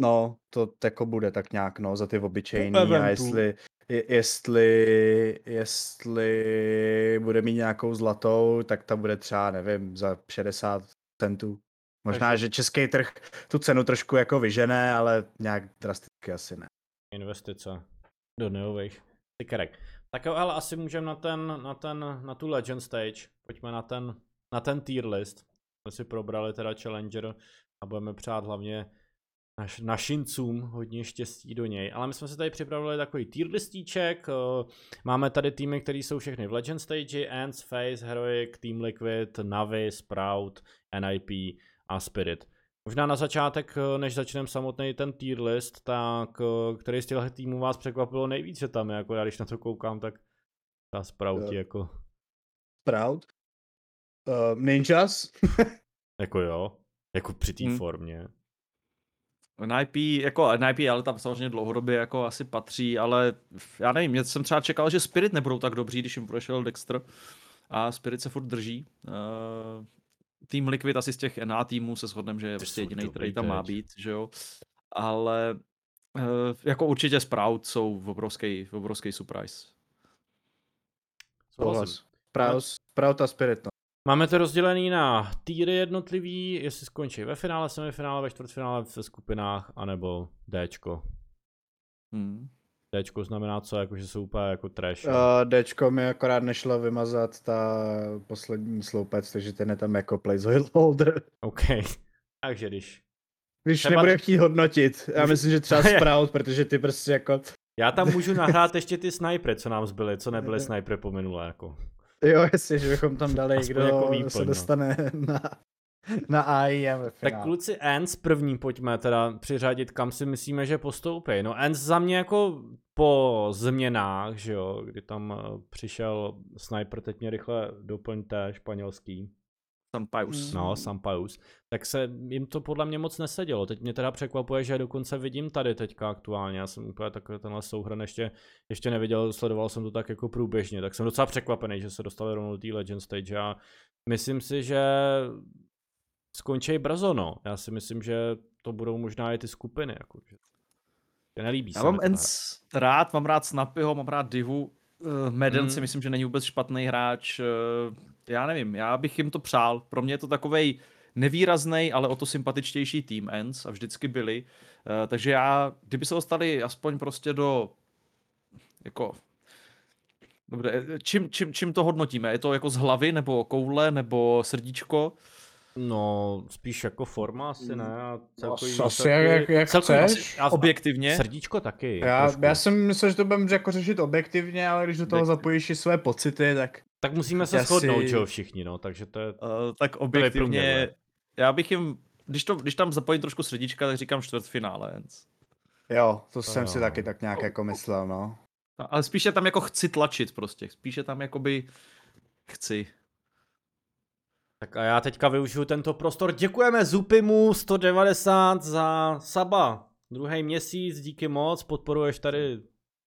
No, to jako bude tak nějak, no, za ty obyčejný a jestli, je- jestli, jestli bude mít nějakou zlatou, tak ta bude třeba, nevím, za 60 centů. Možná, Takže- že český trh tu cenu trošku jako vyžené, ale nějak drasticky asi ne. Investice do neových stickerek. Tak jo, ale asi můžeme na ten, na ten, na tu Legend Stage. Pojďme na ten, na ten tier list. Jsme si probrali teda Challenger a budeme přát hlavně naš, našincům hodně štěstí do něj. Ale my jsme si tady připravili takový tier listíček. eh, Máme tady týmy, které jsou všechny v Legend Stage, Ants, Face, Heroic, Team Liquid, Navi, Sprout, NIP a Spirit. Možná na začátek, eh, než začneme samotný ten tier list, tak eh, který z těchto týmů vás překvapilo nejvíc, že tam jako já když na to koukám, tak ta Sprouti Jo. jako, Sprout? Uh, Ninjas? jako jo, jako při té Hmm. formě. NIP, jako NIP, ale tam samozřejmě dlouhodobě jako asi patří, ale já nevím, já jsem třeba čekal, že Spirit nebudou tak dobří, když jim prošel Dexter a Spirit se furt drží. Uh, tým Liquid asi z těch NA týmů se shodneme, že je prostě jediný, který tam má být, že jo. Ale uh, jako určitě Sprout jsou obrovský, obrovský surprise. Souhlasím. Sprout, Sprout a Spirit, no. Máme to rozdělený na týry jednotlivý, jestli skončí ve finále, semifinále, ve čtvrtfinále, ve skupinách, anebo Dčko. Hmm. Dčko znamená co, jako že jsou úplně jako trash. Uh, Dčko mi akorát nešlo vymazat ta poslední sloupec, takže ten je tam jako placeholder. OK. Takže když. Když Třeba- nebude chtít hodnotit, já myslím, že třeba Sprout, protože ty prostě jako, Já tam můžu nahrát ještě ty snipery, co nám zbyly, co nebyly snipery po minulé, jako. jo, jestli, že bychom tam dali, Aspoň kdo jako výplň, se no. dostane na, na AI a ve Tak kluci Ants první pojďme teda přiřadit, kam si myslíme, že postoupí. No Ants za mě jako po změnách, že jo, kdy tam eh, přišel sniper, teď mě rychle doplňte, španělský, Sunpius. no, Sampaus, tak se jim to podle mě moc nesedělo. Teď mě teda překvapuje, že dokonce vidím tady teďka aktuálně, já jsem úplně takhle tenhle souhrn ještě, ještě neviděl, sledoval jsem to tak jako průběžně, tak jsem docela překvapený, že se dostali rovnou do té Legend Stage. A myslím si, že skončí brzo, no. Já si myslím, že to budou možná i ty skupiny, jako, že nelíbí Já se mám Ents rád, mám rád Snappyho, mám rád Divu. Uh, Madden Mm. si myslím, že není vůbec špatný hráč. Uh, já nevím, já bych jim to přál. Pro mě je to takovej nevýrazný, ale o to sympatičtější tým Ents a vždycky byli. Uh, takže já, kdyby se dostali aspoň prostě do jako Dobře, čím, čím, čím to hodnotíme? Je to jako z hlavy, nebo koule, nebo srdíčko? No, spíš jako forma asi ne. A celkový asi výsledky- jak- jak celkový chceš. asi- já- Objektivně? Srdíčko taky. Já, trošku. já jsem myslel, že to budeme jako řešit objektivně, ale když do toho zapojíš i své pocity, tak Tak musíme se shodnout, si- že jo, všichni, no, takže to je... Uh, tak objektivně, ne? já bych jim, když, to, když tam zapojím trošku srdíčka, tak říkám čtvrtfinále. Jo, to To jsem si jo. taky tak nějak jako myslel, no. No, Ale spíše tam jako chci tlačit prostě. Spíše tam jakoby chci. Tak a já teďka využiju tento prostor. Děkujeme Zupimu 190 za Saba. Druhý měsíc, díky moc, podporuješ tady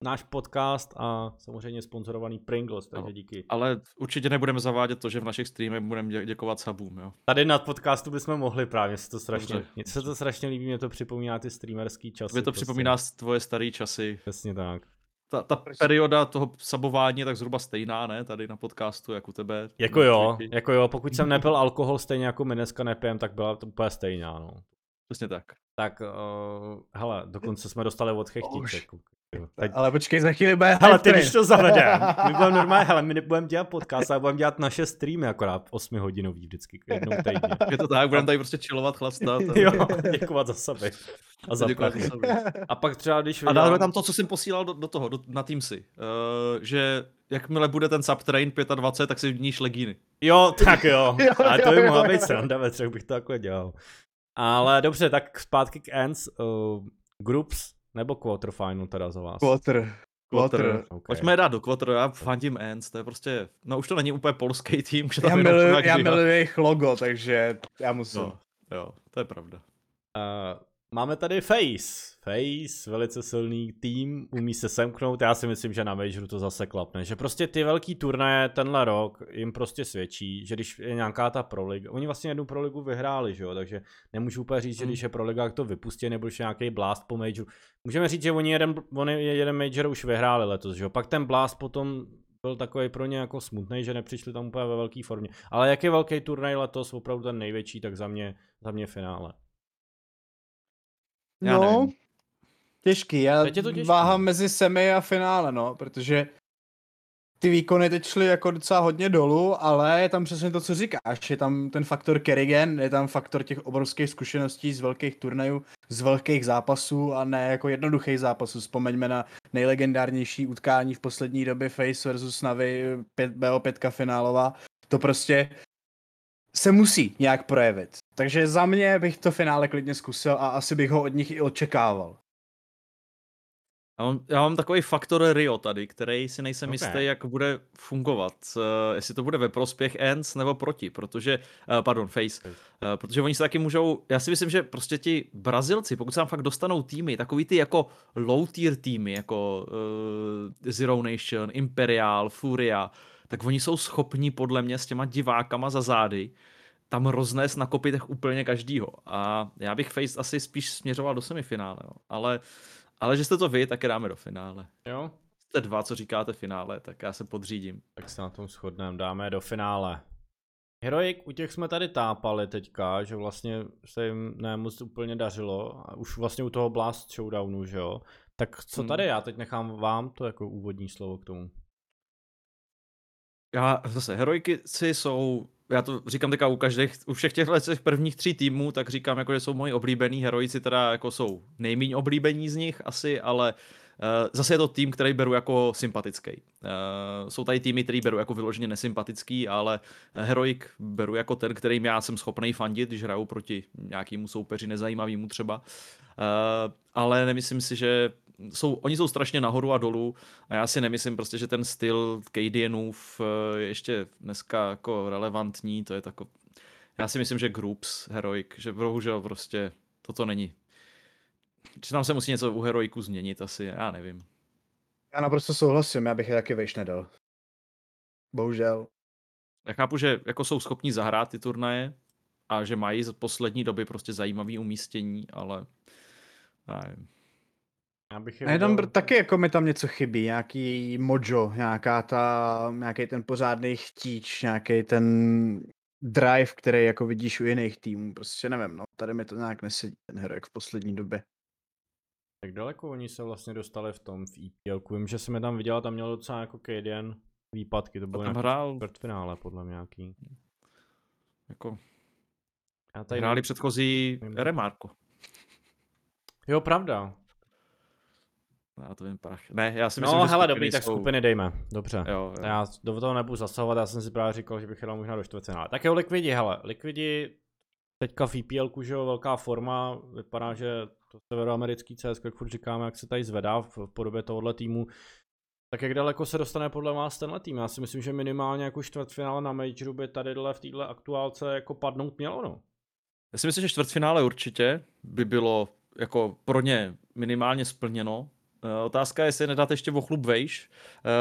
náš podcast a samozřejmě sponzorovaný Pringles, takže No. díky. Ale určitě nebudeme zavádět to, že v našich streamech budeme dě- děkovat sabům, jo. Tady na podcastu bychom mohli právě, se to strašně, mně se to strašně líbí, mě to připomíná ty streamerský časy. Tobě to prostě. připomíná tvoje staré časy. Přesně tak. Ta, ta perioda toho sabování je tak zhruba stejná, ne? Tady na podcastu, jak u tebe. Jako jo, jako jo, pokud jsem nepil alkohol stejně jako my dneska nepijem, tak byla to úplně stejná, no. Přesně tak. Tak, uh, hele, dokonce jsme dostali od chechtice. Teď, Ale počkej, za chvíli bude hype ty když to zavedem, my budeme normálně, hele, my nebudeme dělat podcast, ale budeme dělat naše streamy akorát 8 hodinový vždycky, jednou týdně. Je to tak, budeme tady prostě chillovat, chlastat. a- jo, děkovat za sebe. A za za sebe. A pak třeba, když A dáme tam to, co jsem posílal do, do toho, do, na Teamsy. Uh, že jakmile bude ten subtrain 25, tak si vníš legíny. Jo, tak jo. Jo, Ale to by mohla být sranda, ve třech bych to takhle dělal. Ale dobře, tak zpátky k Ends. Uh, groups nebo quarterfinal teda za vás? Quarter. Quarter. Okay. Pojďme je dát do quarter, já fandím Ends, to je prostě, no už to není úplně polský tým, že tam Já miluji jejich logo, takže já musím. No, jo, to je pravda. Uh, máme tady Face. Face, velice silný tým, umí se semknout, já si myslím, že na Majoru to zase klapne. Že prostě ty velký turnaje tenhle rok jim prostě svědčí, že když je nějaká ta proliga, oni vlastně jednu proligu vyhráli, že jo, takže nemůžu úplně říct, že Hmm. když je proliga, jak to vypustí, nebo je nějaký blast po Majoru. Můžeme říct, že oni jeden, oni jeden Major už vyhráli letos, že jo, pak ten blast potom byl takový pro ně jako smutný, že nepřišli tam úplně ve velké formě. Ale jak je velký turnaj letos, opravdu ten největší, tak za mě, za mě finále. Já no, nevím. těžký, já Teď je to těžký. váhám mezi semi a finále, no, protože ty výkony teď šly jako docela hodně dolů, ale je tam přesně to, co říkáš, je tam ten faktor Kerrigan, je tam faktor těch obrovských zkušeností z velkých turnajů, z velkých zápasů a ne jako jednoduchých zápasů. Vzpomeňme na nejlegendárnější utkání v poslední době Face versus Navi 5, BO5 finálová. To prostě se musí nějak projevit. Takže za mě bych to finále klidně zkusil a asi bych ho od nich i očekával. Já mám, já mám takový faktor Rio tady, který si nejsem Ok. okay. jistý, jak bude fungovat. Uh, jestli to bude ve prospěch Ends nebo proti, protože, uh, pardon, Face, uh, protože oni se taky můžou, já si myslím, že prostě ti Brazilci, pokud se tam fakt dostanou týmy, takový ty jako low tier týmy, jako uh, Zero Nation, Imperial, Furia, tak oni jsou schopní podle mě s těma divákama za zády tam roznést na kopitech úplně každýho. A já bych Face asi spíš směřoval do semifinále, no. ale ale že jste to vy, tak je dáme do finále. Jo? Jste dva, co říkáte finále, tak já se podřídím. Tak se na tom shodneme, dáme do finále. Heroic, u těch jsme tady tápali teďka, že vlastně se jim nemoc úplně dařilo, a už vlastně u toho Blast Showdownu, že jo. Tak co Hmm. tady, já teď nechám vám to jako úvodní slovo k tomu. Já zase, heroikici jsou, já to říkám teďka u každých, u všech těchto těch prvních tří týmů, tak říkám jako, že jsou moji oblíbený, heroici teda jako jsou nejméně oblíbení z nich asi, ale uh, zase je to tým, který beru jako sympatický. Uh, jsou tady týmy, který beru jako vyloženě nesympatický, ale heroik beru jako ten, kterým já jsem schopný fandit, když hraju proti nějakému soupeři nezajímavému třeba. Uh, ale nemyslím si, že jsou, oni jsou strašně nahoru a dolů a já si nemyslím prostě, že ten styl Cadianův eh, je ještě dneska jako relevantní, to je tako... Já si myslím, že Groups, Heroic, že bohužel prostě toto není. Že tam se musí něco u Heroiku změnit asi, já nevím. Já naprosto souhlasím, já bych je taky vejš nedal. Bohužel. Já chápu, že jako jsou schopní zahrát ty turnaje a že mají z poslední doby prostě zajímavý umístění, ale já nevím. Já bych je A je tam br- taky jako mi tam něco chybí, nějaký mojo, nějaká ta, nějaký ten pořádný chtíč, nějaký ten drive, který jako vidíš u jiných týmů, prostě nevím, no, tady mi to nějak nesedí, ten herojek v poslední době. Jak daleko oni se vlastně dostali v tom v EPL? Vím, že jsem je tam viděl, tam měl docela jako Cadian výpadky, to bylo tam nějaký hrál- čtvrtfinále podle mě nějaký. Jako Já tady hráli předchozí nevím. Remarko. Jo, pravda. Já to vím prach. Ne, já si myslím, No že hele, dobrý, tak jsou... skupiny dejme. Dobře. Jo, jo. Já do toho nebudu zasahovat, já jsem si právě říkal, že bych je dal možná do čtvrtfinále. Tak jo, Liquidi, hele, Liquidi teďka v EPL, že jo, velká forma, vypadá, že to severoamerický CS, jak furt říkáme, jak se tady zvedá v, v podobě tohohle týmu. Tak jak daleko se dostane podle vás tenhle tým? Já si myslím, že minimálně jako čtvrtfinále na Majoru by tadyhle v této aktuálce jako padnout mělo, no. Já si myslím, že čtvrtfinále určitě by bylo jako pro ně minimálně splněno. Eh, Otázka je, jestli nedat ještě o chlup vejš.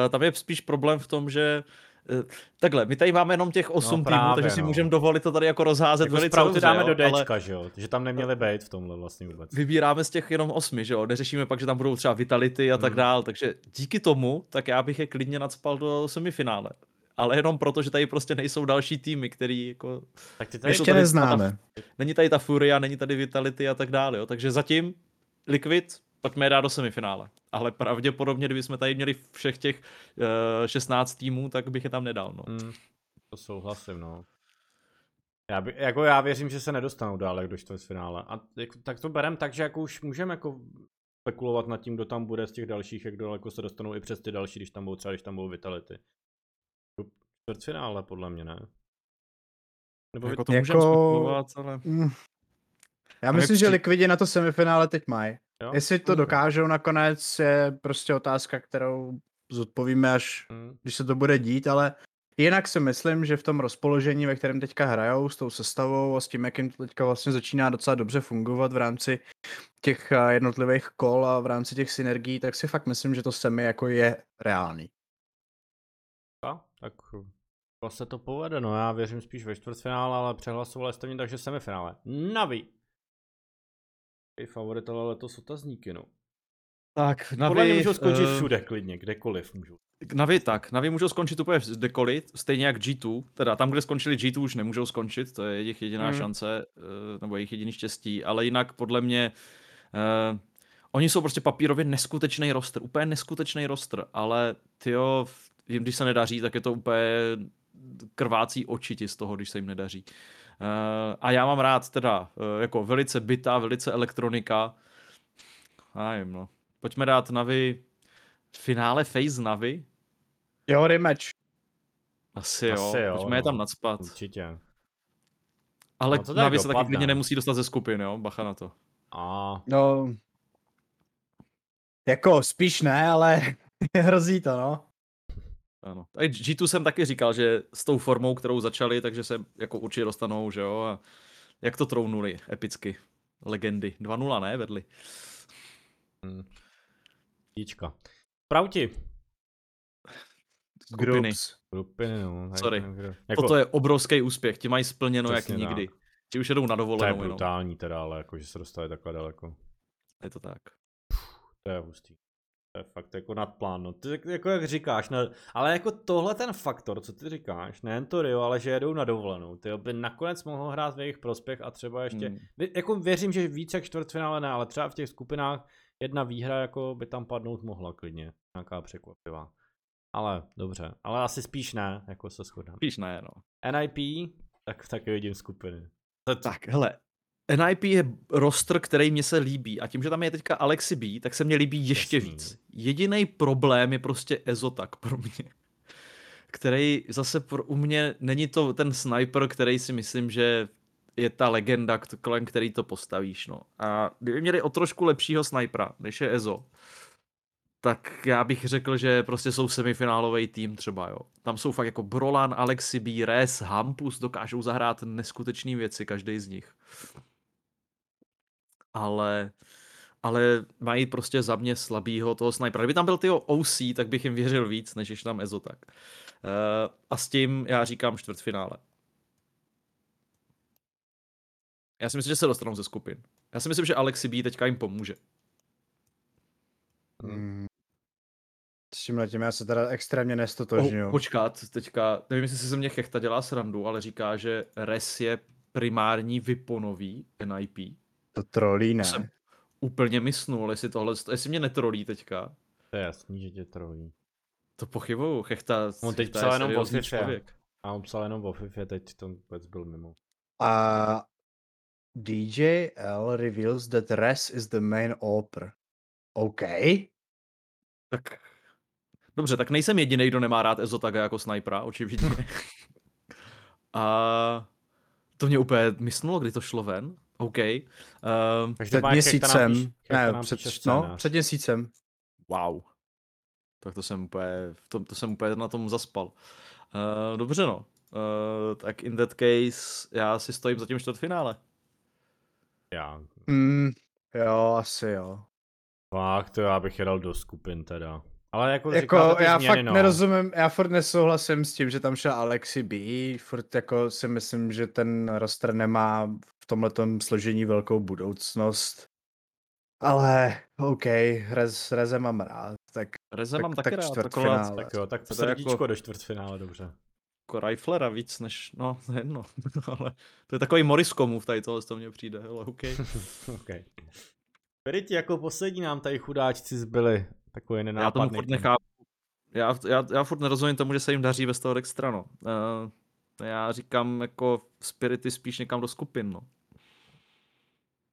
Eh, Tam je spíš problém v tom, že eh, takhle, my tady máme jenom těch 8 No týmů, právě, takže si no. můžeme dovolit to tady jako rozházet Jako velice dobře, dáme jo, do ale Dčka, že jo, že tam neměli být v tomhle vlastně vůbec. vybíráme z těch jenom osmi, že jo, neřešíme pak, že tam budou třeba Vitality a tak Mhm. dál, takže díky tomu, tak já bych je klidně nadspal do semifinále. Ale jenom proto, že tady prostě nejsou další týmy, který jako Tak ty tady Ještě tady neznáme. není tady ta Furia, není tady Vitality a tak dále, jo. Takže zatím Liquid, pojďme je dát do semifinále. Ale pravděpodobně, kdybychom tady měli všech těch uh, 16 týmů, tak bych je tam nedal, no. Mm, to souhlasím, no. Já, by, jako já věřím, že se nedostanou dále do čtvrtfinále. A jako, tak to berem tak, že jako už můžeme jako spekulovat nad tím, kdo tam bude z těch dalších, jak daleko se dostanou i přes ty další, když tam budou třeba, když tam budou Vitality. Čtvrtfinále, podle mě, ne? Nebo Jako jako to Jako- můžeme spekulovat, ale... Mm. Já myslím, že Liquidi na to semifinále teď mají. Jo? Jestli to dokážou nakonec, je prostě otázka, kterou zodpovíme až Mm, když se to bude dít, ale jinak si myslím, že v tom rozpoložení, ve kterém teďka hrajou, s tou sestavou a s tím, jak jim to teďka vlastně začíná docela dobře fungovat v rámci těch eh, jednotlivých kol a v rámci těch synergií, tak si fakt myslím, že to semi jako je reálný. a, tak vlastně to povede, no já věřím spíš ve čtvrtfinále, ale přehlasovali jste mě, takže semifinále. Navi! I favorit, ale letos otazníky, no. Tak, Navi, Podle mě můžou skončit eh, všude klidně, kdekoliv můžou. Navi tak, Navi můžou skončit úplně kdekoliv, stejně jak G2, teda tam, kde skončili G2 už nemůžou skončit, to je jejich jediná Mhm. šance, eh, nebo jejich jediný štěstí, ale jinak podle mě, uh, oni jsou prostě papírově neskutečný roster, úplně neskutečný roster, ale tyjo, jim když se nedaří, tak je to úplně krvácí oči z toho, když se jim nedaří. Uh, a já mám rád teda uh, jako velice bytá, velice elektronika, nevím, no. Pojďme dát Navi finále Face Navi, Jo, rematch. asi jo, Asi jo, pojďme je no. tam nadspat. Určitě. Ale No Navi se taky klidně nemusí dostat ze skupin, jo, bacha na to. A No, jako spíš ne, ale hrozí to, no. Ano. A G2 jsem taky říkal, že s tou formou, kterou začali, takže se jako určitě dostanou, že jo, a jak to trounuli, epicky. Legendy. 2-0, ne, vedli. Jíčka. Prauti. Skupiny. Groups. Grupiny, no. Sorry. Jako, Toto je obrovský úspěch, ti mají splněno jak Přesně nikdy. tak. Ti už jedou na to je dovolenou jenom. brutální teda, ale jako, že se dostali takhle daleko. Je to tak. To je hustý. To je fakt jako nadplán, no. Ty, jako jak říkáš, no, ale jako tohle ten faktor, co ty říkáš, nejen to Rio, ale že jedou na dovolenou, ty by nakonec mohlo hrát v jejich prospěch a třeba ještě, Hmm. jako věřím, že víc jak čtvrtfinále ne, ale třeba v těch skupinách jedna výhra jako by tam padnout mohla klidně, nějaká překvapivá. Ale dobře, ale asi spíš ne, jako se shodám. Spíš ne, no. NIP, tak taky vidím skupiny. To, Tak, hele, NIP je roster, který mně se líbí a tím, že tam je teďka Alexi B, tak se mně líbí ještě Jasný. víc. Jediný problém je prostě Ezotak pro mě. Který zase pro, u mě není to ten sniper, který si myslím, že je ta legenda, kolem který to postavíš. No. A kdyby měli o trošku lepšího snipera, než je Ezo, tak já bych řekl, že prostě jsou semifinálový tým třeba, jo. Tam jsou fakt jako Brolan, Alexi B, Res, Hampus, dokážou zahrát neskutečné věci, každý z nich. Ale, ale mají prostě za mě slabýho toho snipera. Kdyby tam byl tyho OC, tak bych jim věřil víc, než když tam Ezo tak. Uh, a s tím já říkám čtvrtfinále. Já si myslím, že se dostanou ze skupin. Já si myslím, že Alexi B teďka jim pomůže. Hmm. S tímhle tím já se teda extrémně nestotožňuju. Oh, počkat, teďka, nevím, jestli si ze mě Chechta dělá srandu, ale říká, že Res je primární vyponový NIP. To trolí ne. Jsem úplně mysnul, jestli tohle, jestli mě netrolí teďka. to je jasný, že tě trojí. To pochybuju, Chechta, On teď Chechta psal je jenom o FIFA. A on psal jenom o FIFA, teď to vůbec byl mimo. A DJL reveals that Res is the main opera. OK. Tak, dobře, tak nejsem jediný, kdo nemá rád Ezotaga jako snajpera, očividně. A to mě úplně mysnulo, kdy to šlo ven. OK. Takže Před měsícem. napíš- Ne, před, no, před měsícem. wow. Tak to jsem úplně, v tom, to jsem úplně na tom zaspal. Uh, dobře no. Uh, tak in that case, já si stojím za tím čtvrtfinále. Já, Mm, jo, asi jo. fakt, to já bych je dal do skupin teda. Ale jako, Jako, já změny, fakt no. nerozumím, já furt nesouhlasím s tím, že tam šel Alexi B, furt jako si myslím, že ten roster nemá v tomhletom složení velkou budoucnost. Ale OK, Rez, Reze mám rád, tak Reze Tak- mám tak taky rád, čtvrtfinále. Tak jo, tak To je srdíčko jako- do čtvrtfinále, dobře. jako riflera víc než, no, jedno, ale to je takový Morris Komův tady tohle, to mně přijde, ale OK. OK. Periti jako poslední nám tady chudáčci zbyli. Takový Já tomu nenápadný. furt nechápu. Já, já, já furt nerozumím tomu, že se jim daří bez toho extra, no. Uh, já říkám jako spirity spíš někam do skupin, no.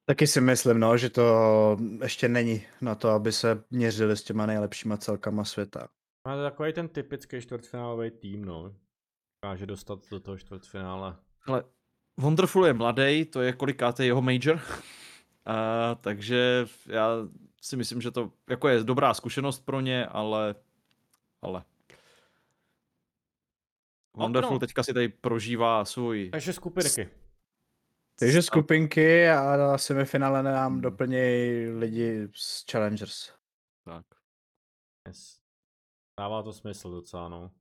taky si myslím, no, že to ještě není na to, aby se měřili s těma nejlepšíma celkama světa. Máte takový ten typický čtvrtfinálový tým, no. Dokáže dostat do toho čtvrtfinále. Ale Wonderful je mladý, to je kolikátý jeho major. uh, takže já si myslím, že to jako je dobrá zkušenost pro ně, ale ale Wonderful no. teďka si tady prožívá svůj Takže skupinky. Takže skupinky a na semifinále nám Hmm. doplnějí lidi z Challengers. tak. Yes. Dává to smysl docela, no.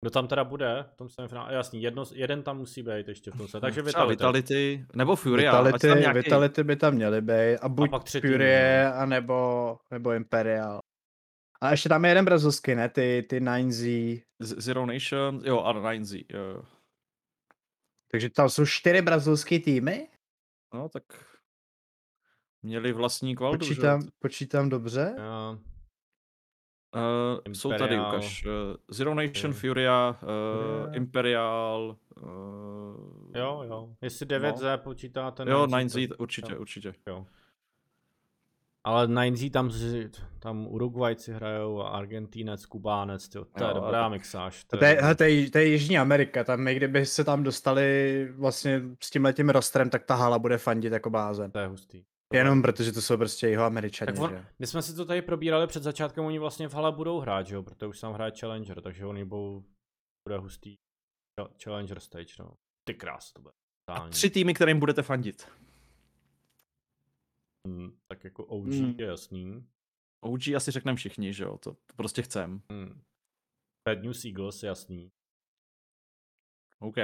Kdo tam teda bude v tom semifinále? Jasný, jedno, jeden tam musí být ještě v tom se. Takže Vitality. Vitality, nebo Fury, Vitality, nějaký, Vitality by tam měly být. A buď pak třetí, Fury, no. anebo, nebo Imperial. A ještě tam je jeden brazilský, ne? Ty, ty 9Z. Z- Zero Nation, jo, a 9Z, jo, jo. Takže tam jsou čtyři brazilské týmy? No, tak měli vlastní kvaldu, Počítám, že? počítám dobře? Uh, Uh, jsou tady, ukaž. Uh, Zero Nation, Fury. Furia, uh, Furia. Imperial. Uh, jo, jo. Jestli 9Z počítáte. Jo, 9Z, 9Z, tak- určitě, jo. určitě. Jo. Ale 9Z tam, tam Uruguayci hrajou a Argentínec, Kubánec, tyjo, to je Jo, dobrá tak- mixáž. To je, to, je, to je Jižní Amerika, tam my kdyby se tam dostali vlastně s tímhletím rostrem, tak ta hala bude fandit jako blázen. to je hustý. Jenom protože to jsou prostě jeho američani, Tak on, že? my jsme si to tady probírali před začátkem, oni vlastně v hale budou hrát, že jo, protože už tam hraje Challenger, takže oni budou, bude hustý Ch- Challenger stage, no. Ty krás, to bude. A tři týmy, kterým budete fandit. Hmm, tak jako OG Hmm. je jasný. OG asi řekneme všichni, že jo, to, to prostě chcem. Hmm. Bad News Eagles je jasný. OK.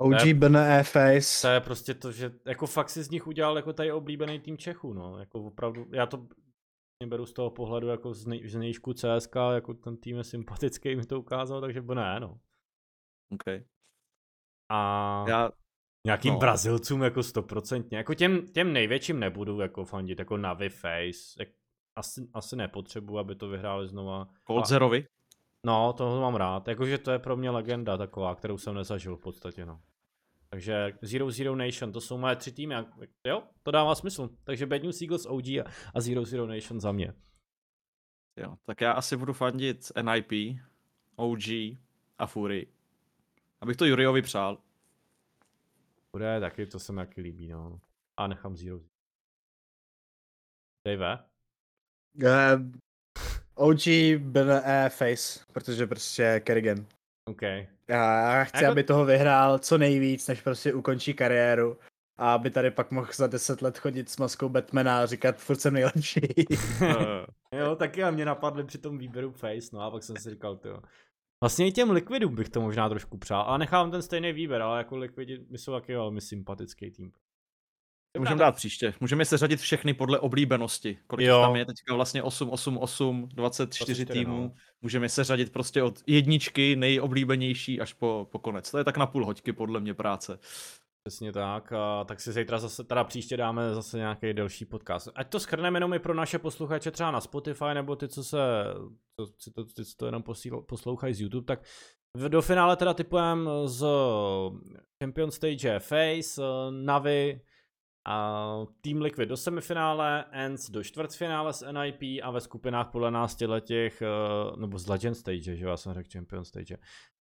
OG je- BNE E Face. To je prostě to, že jako fakt si z nich udělal jako tady oblíbený tým Čechů, no. Jako opravdu, já to beru z toho pohledu jako z, nej, z nejšku CSK, jako ten tým je sympatický, mi to ukázal, takže bo ne, no. OK. A Já, nějakým no. Brazilcům jako stoprocentně, jako těm, těm největším nebudu jako fandit, jako Navi Face, jak, asi, asi nepotřebuji, aby to vyhráli znova. Cold A- Zerovi. No, toho mám rád. Jakože to je pro mě legenda taková, kterou jsem nezažil v podstatě, no. Takže Zero Zero Nation, to jsou moje tři týmy. Jo, to dává smysl. Takže Bad News Eagles, OG a, a Zero Zero Nation za mě. Jo, tak já asi budu fandit NIP, OG a Fury. Abych to Juriovi přál. Bude taky, to se mi taky líbí, no. A nechám Zero. Dave? Uh, OG byl e face, protože prostě Kerrigan. OK. Já chci, Jako- aby toho vyhrál co nejvíc, než prostě ukončí kariéru. A aby tady pak mohl za 10 let chodit s maskou Batmana a říkat, furt jsem nejlepší. Eh, Jo, taky a mě napadly při tom výběru Face, no a pak jsem si říkal, jo. Vlastně i těm Liquidům bych to možná trošku přál, a nechám ten stejný výběr, ale jako Liquidi mi jsou taky velmi sympatický tým. Můžeme dát příště. Můžeme se řadit všechny podle oblíbenosti. Kolik Jo. jo. tam je teďka vlastně 8, 8, 8, 24 24, týmů. no. Můžeme se řadit prostě od jedničky nejoblíbenější až po, po konec. To je tak na půl hoďky podle mě práce. Přesně tak, a tak si zítra zase, teda příště dáme zase nějaký delší podcast. Ať to schrneme jenom i pro naše posluchače třeba na Spotify, nebo ty, co se, co, ty, to, ty, co to jenom posíl, poslouchají z YouTube, tak v- do finále teda typujem z Champion Stage Face, Navi, a Team Liquid do semifinále, Ends do čtvrtfinále s NIP a ve skupinách podle nás těch, eh, nebo z Legend Stage, že jo, já jsem řekl Champion Stage.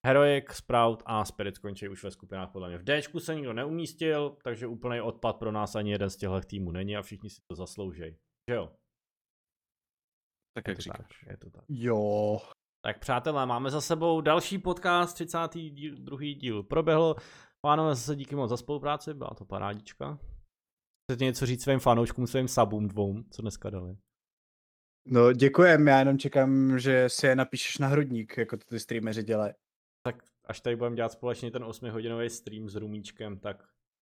Heroic, Sprout a Spirit skončí už ve skupinách podle mě. V Dčku se nikdo neumístil, takže úplný odpad pro nás ani jeden z těchto týmů není a všichni si to zasloužejí. Že jo? Tak Je jak to říkáš. tak, je to tak. jo. Tak přátelé, máme za sebou další podcast, 32. díl, druhý díl proběhl. Pánové, zase díky moc za spolupráci, byla to parádička. Chcete něco říct svým fanouškům, svým sabům dvou, co dneska dali? No děkujem, já jenom čekám, že si je napíšeš na hrudník, jako to ty streameři dělají. Tak až tady budeme dělat společně ten 8-hodinový stream s Rumíčkem, tak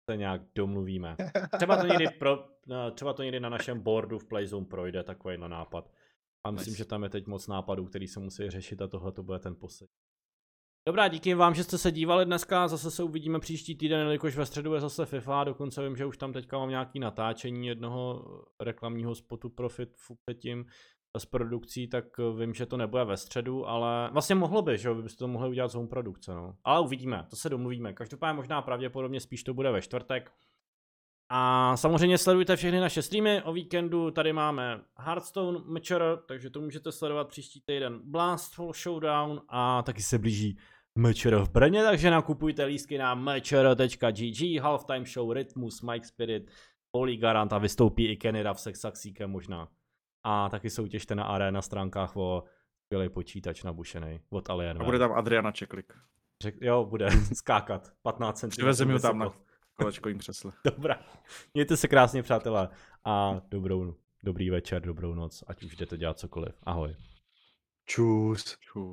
se nějak domluvíme. Třeba to někdy, pro, no, třeba to někdy na našem boardu v Playzone projde takový na nápad. A myslím, že tam je teď moc nápadů, který se musí řešit a tohle to bude ten poslední. Dobrá, díky vám, že jste se dívali dneska, zase se uvidíme příští týden, jelikož ve středu je zase FIFA, dokonce vím, že už tam teďka mám nějaký natáčení jednoho reklamního spotu Profit předtím s produkcí, tak vím, že to nebude ve středu, ale vlastně mohlo by, že jo, vy byste to mohli udělat z home produkce, no. Ale uvidíme, to se domluvíme. Každopádně možná pravděpodobně spíš to bude ve čtvrtek. A samozřejmě sledujte všechny naše streamy, o víkendu tady máme Hearthstone Mečer, takže to můžete sledovat příští týden Blastful Showdown a taky se blíží Mečer v Brně, takže nakupujte lístky na mečer.gg, Halftime Show, Rytmus, Mike Spirit, Oli Garant a vystoupí i Kenny Ruff se Saxíkem možná. A taky soutěžte na arena stránkách o skvělý počítač nabušený od Alien. A bude tam Adriana Čeklik. Řek, jo, bude skákat 15 cm. Přivezeme ho tam na kolečkovým křesle. Dobrá. Mějte se krásně, přátelé. A dobrou, dobrý večer, dobrou noc, ať už jdete dělat cokoliv. Ahoj. Čus. Čus.